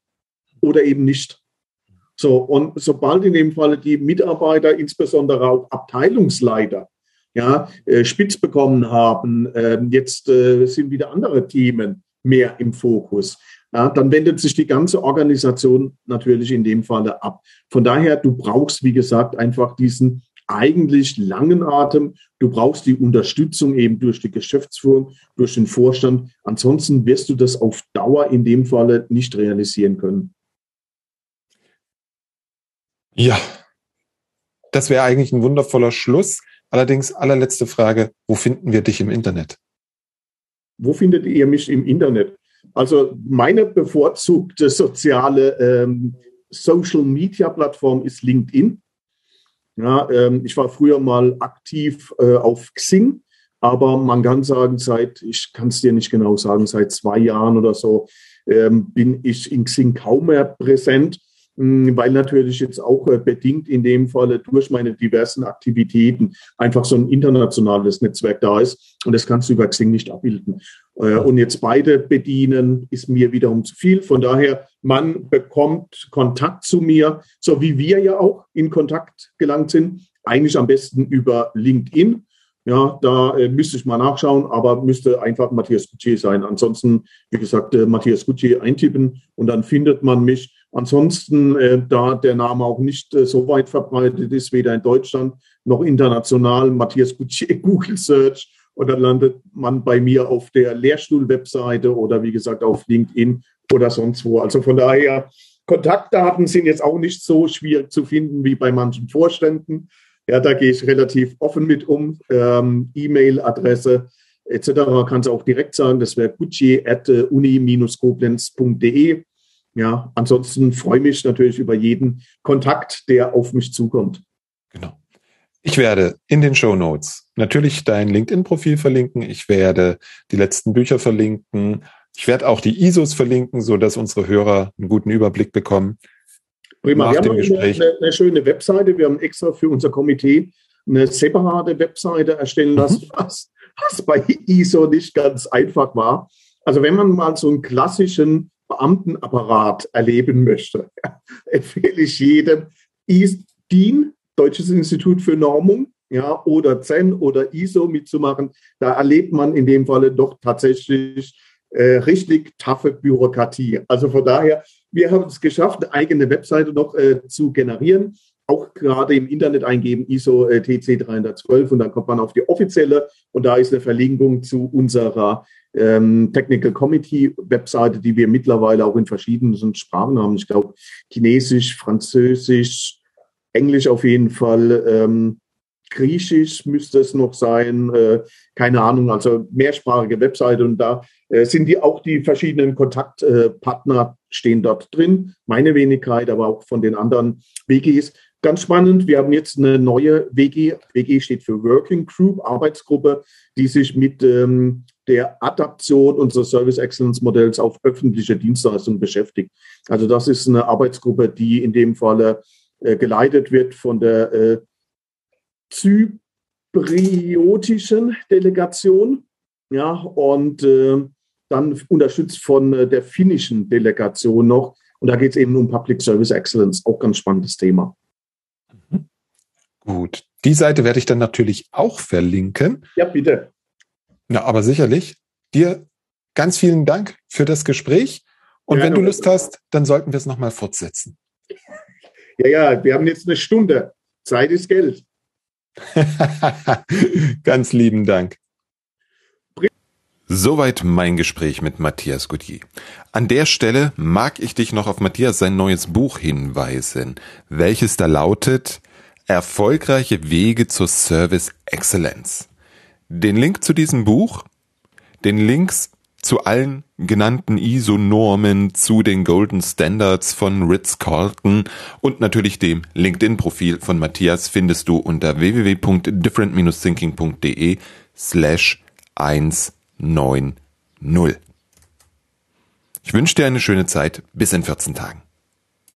oder eben nicht? So, und sobald in dem Falle die Mitarbeiter, insbesondere auch Abteilungsleiter, ja, äh, spitz bekommen haben, äh, jetzt äh, sind wieder andere Themen mehr im Fokus. Ja, dann wendet sich die ganze Organisation natürlich in dem Falle ab. Von daher, du brauchst, wie gesagt, einfach diesen eigentlich langen Atem. Du brauchst die Unterstützung eben durch die Geschäftsführung, durch den Vorstand. Ansonsten wirst du das auf Dauer in dem Falle nicht realisieren können. Ja, das wäre eigentlich ein wundervoller Schluss. Allerdings allerletzte Frage, wo finden wir dich im Internet? Wo findet ihr mich im Internet? Also meine bevorzugte soziale ähm, Social-Media-Plattform ist LinkedIn. Ja, ähm, ich war früher mal aktiv äh, auf Xing, aber man kann sagen, seit, ich kann es dir nicht genau sagen, seit zwei Jahren oder so ähm, bin ich in Xing kaum mehr präsent. Hm, weil natürlich jetzt auch äh, bedingt in dem Falle durch meine diversen Aktivitäten einfach so ein internationales Netzwerk da ist und das kannst du über Xing nicht abbilden. Äh, und jetzt beide bedienen ist mir wiederum zu viel. Von daher, man bekommt Kontakt zu mir, so wie wir ja auch in Kontakt gelangt sind, eigentlich am besten über LinkedIn. Ja, da äh, müsste ich mal nachschauen, aber müsste einfach Matthias Gutier sein. Ansonsten, wie gesagt, äh, Matthias Gutier eintippen und dann findet man mich. Ansonsten, äh, da der Name auch nicht äh, so weit verbreitet ist, weder in Deutschland noch international, Matthias Gutier [LAUGHS] Google Search und dann landet man bei mir auf der Lehrstuhl-Webseite oder wie gesagt auf LinkedIn oder sonst wo. Also von daher, Kontaktdaten sind jetzt auch nicht so schwierig zu finden wie bei manchen Vorständen. Ja, da gehe ich relativ offen mit um. Ähm, E-Mail-Adresse etc. kannst du auch direkt sagen, das wäre gucci.uni-koblenz.de. Ja, ansonsten freue ich mich natürlich über jeden Kontakt, der auf mich zukommt. Genau. Ich werde in den Show Notes natürlich dein LinkedIn-Profil verlinken. Ich werde die letzten Bücher verlinken. Ich werde auch die ISOs verlinken, so dass unsere Hörer einen guten Überblick bekommen. Prima. Nach wir dem Gespräch. Eine, eine, schöne Webseite. Wir haben extra für unser Komitee eine separate Webseite erstellen lassen, mhm. was, was bei ISO nicht ganz einfach war. Also wenn man mal so einen klassischen Beamtenapparat erleben möchte, [LAUGHS] empfehle ich jedem DIN, Deutsches Institut für Normung, ja, oder ZEN oder ISO mitzumachen. Da erlebt man in dem Falle doch tatsächlich äh, richtig taffe Bürokratie. Also von daher, wir haben es geschafft, eine eigene Webseite noch äh, zu generieren. auch gerade im Internet eingeben, ISO äh, TC 312 und dann kommt man auf die offizielle und da ist eine Verlinkung zu unserer ähm, Technical Committee Webseite, die wir mittlerweile auch in verschiedenen Sprachen haben. Ich glaube, Chinesisch, Französisch, Englisch auf jeden Fall, ähm, Griechisch müsste es noch sein, äh, keine Ahnung, also mehrsprachige Webseite und da äh, sind die auch die verschiedenen Kontaktpartner stehen dort drin, meine Wenigkeit, aber auch von den anderen WGs. Ganz spannend, wir haben jetzt eine neue WG, WG steht für Working Group, Arbeitsgruppe, die sich mit ähm, der Adaption unseres Service Excellence Modells auf öffentliche Dienstleistungen beschäftigt. Also das ist eine Arbeitsgruppe, die in dem Falle äh, geleitet wird von der äh, zypriotischen Delegation, ja, und äh, dann unterstützt von äh, der finnischen Delegation noch. Und da geht es eben um Public Service Excellence, auch ganz spannendes Thema. Mhm. Gut. Die Seite werde ich dann natürlich auch verlinken. Ja, bitte. Na, aber sicherlich. Dir ganz vielen Dank für das Gespräch. Und ja, wenn du Lust hast, dann sollten wir es nochmal fortsetzen. Ja, ja, wir haben jetzt eine Stunde. Zeit ist Geld. [LAUGHS] Ganz lieben Dank. Soweit mein Gespräch mit Matthias Goutier. An der Stelle mag ich dich noch auf Matthias sein neues Buch hinweisen, welches da lautet Erfolgreiche Wege zur Service Excellence. Den Link zu diesem Buch, den Links zu allen genannten ISO-Normen, zu den Golden Standards von Ritz-Carlton und natürlich dem LinkedIn-Profil von Matthias findest du unter www.different-thinking.de slash 190. Ich wünsche dir eine schöne Zeit. Bis in 14 Tagen.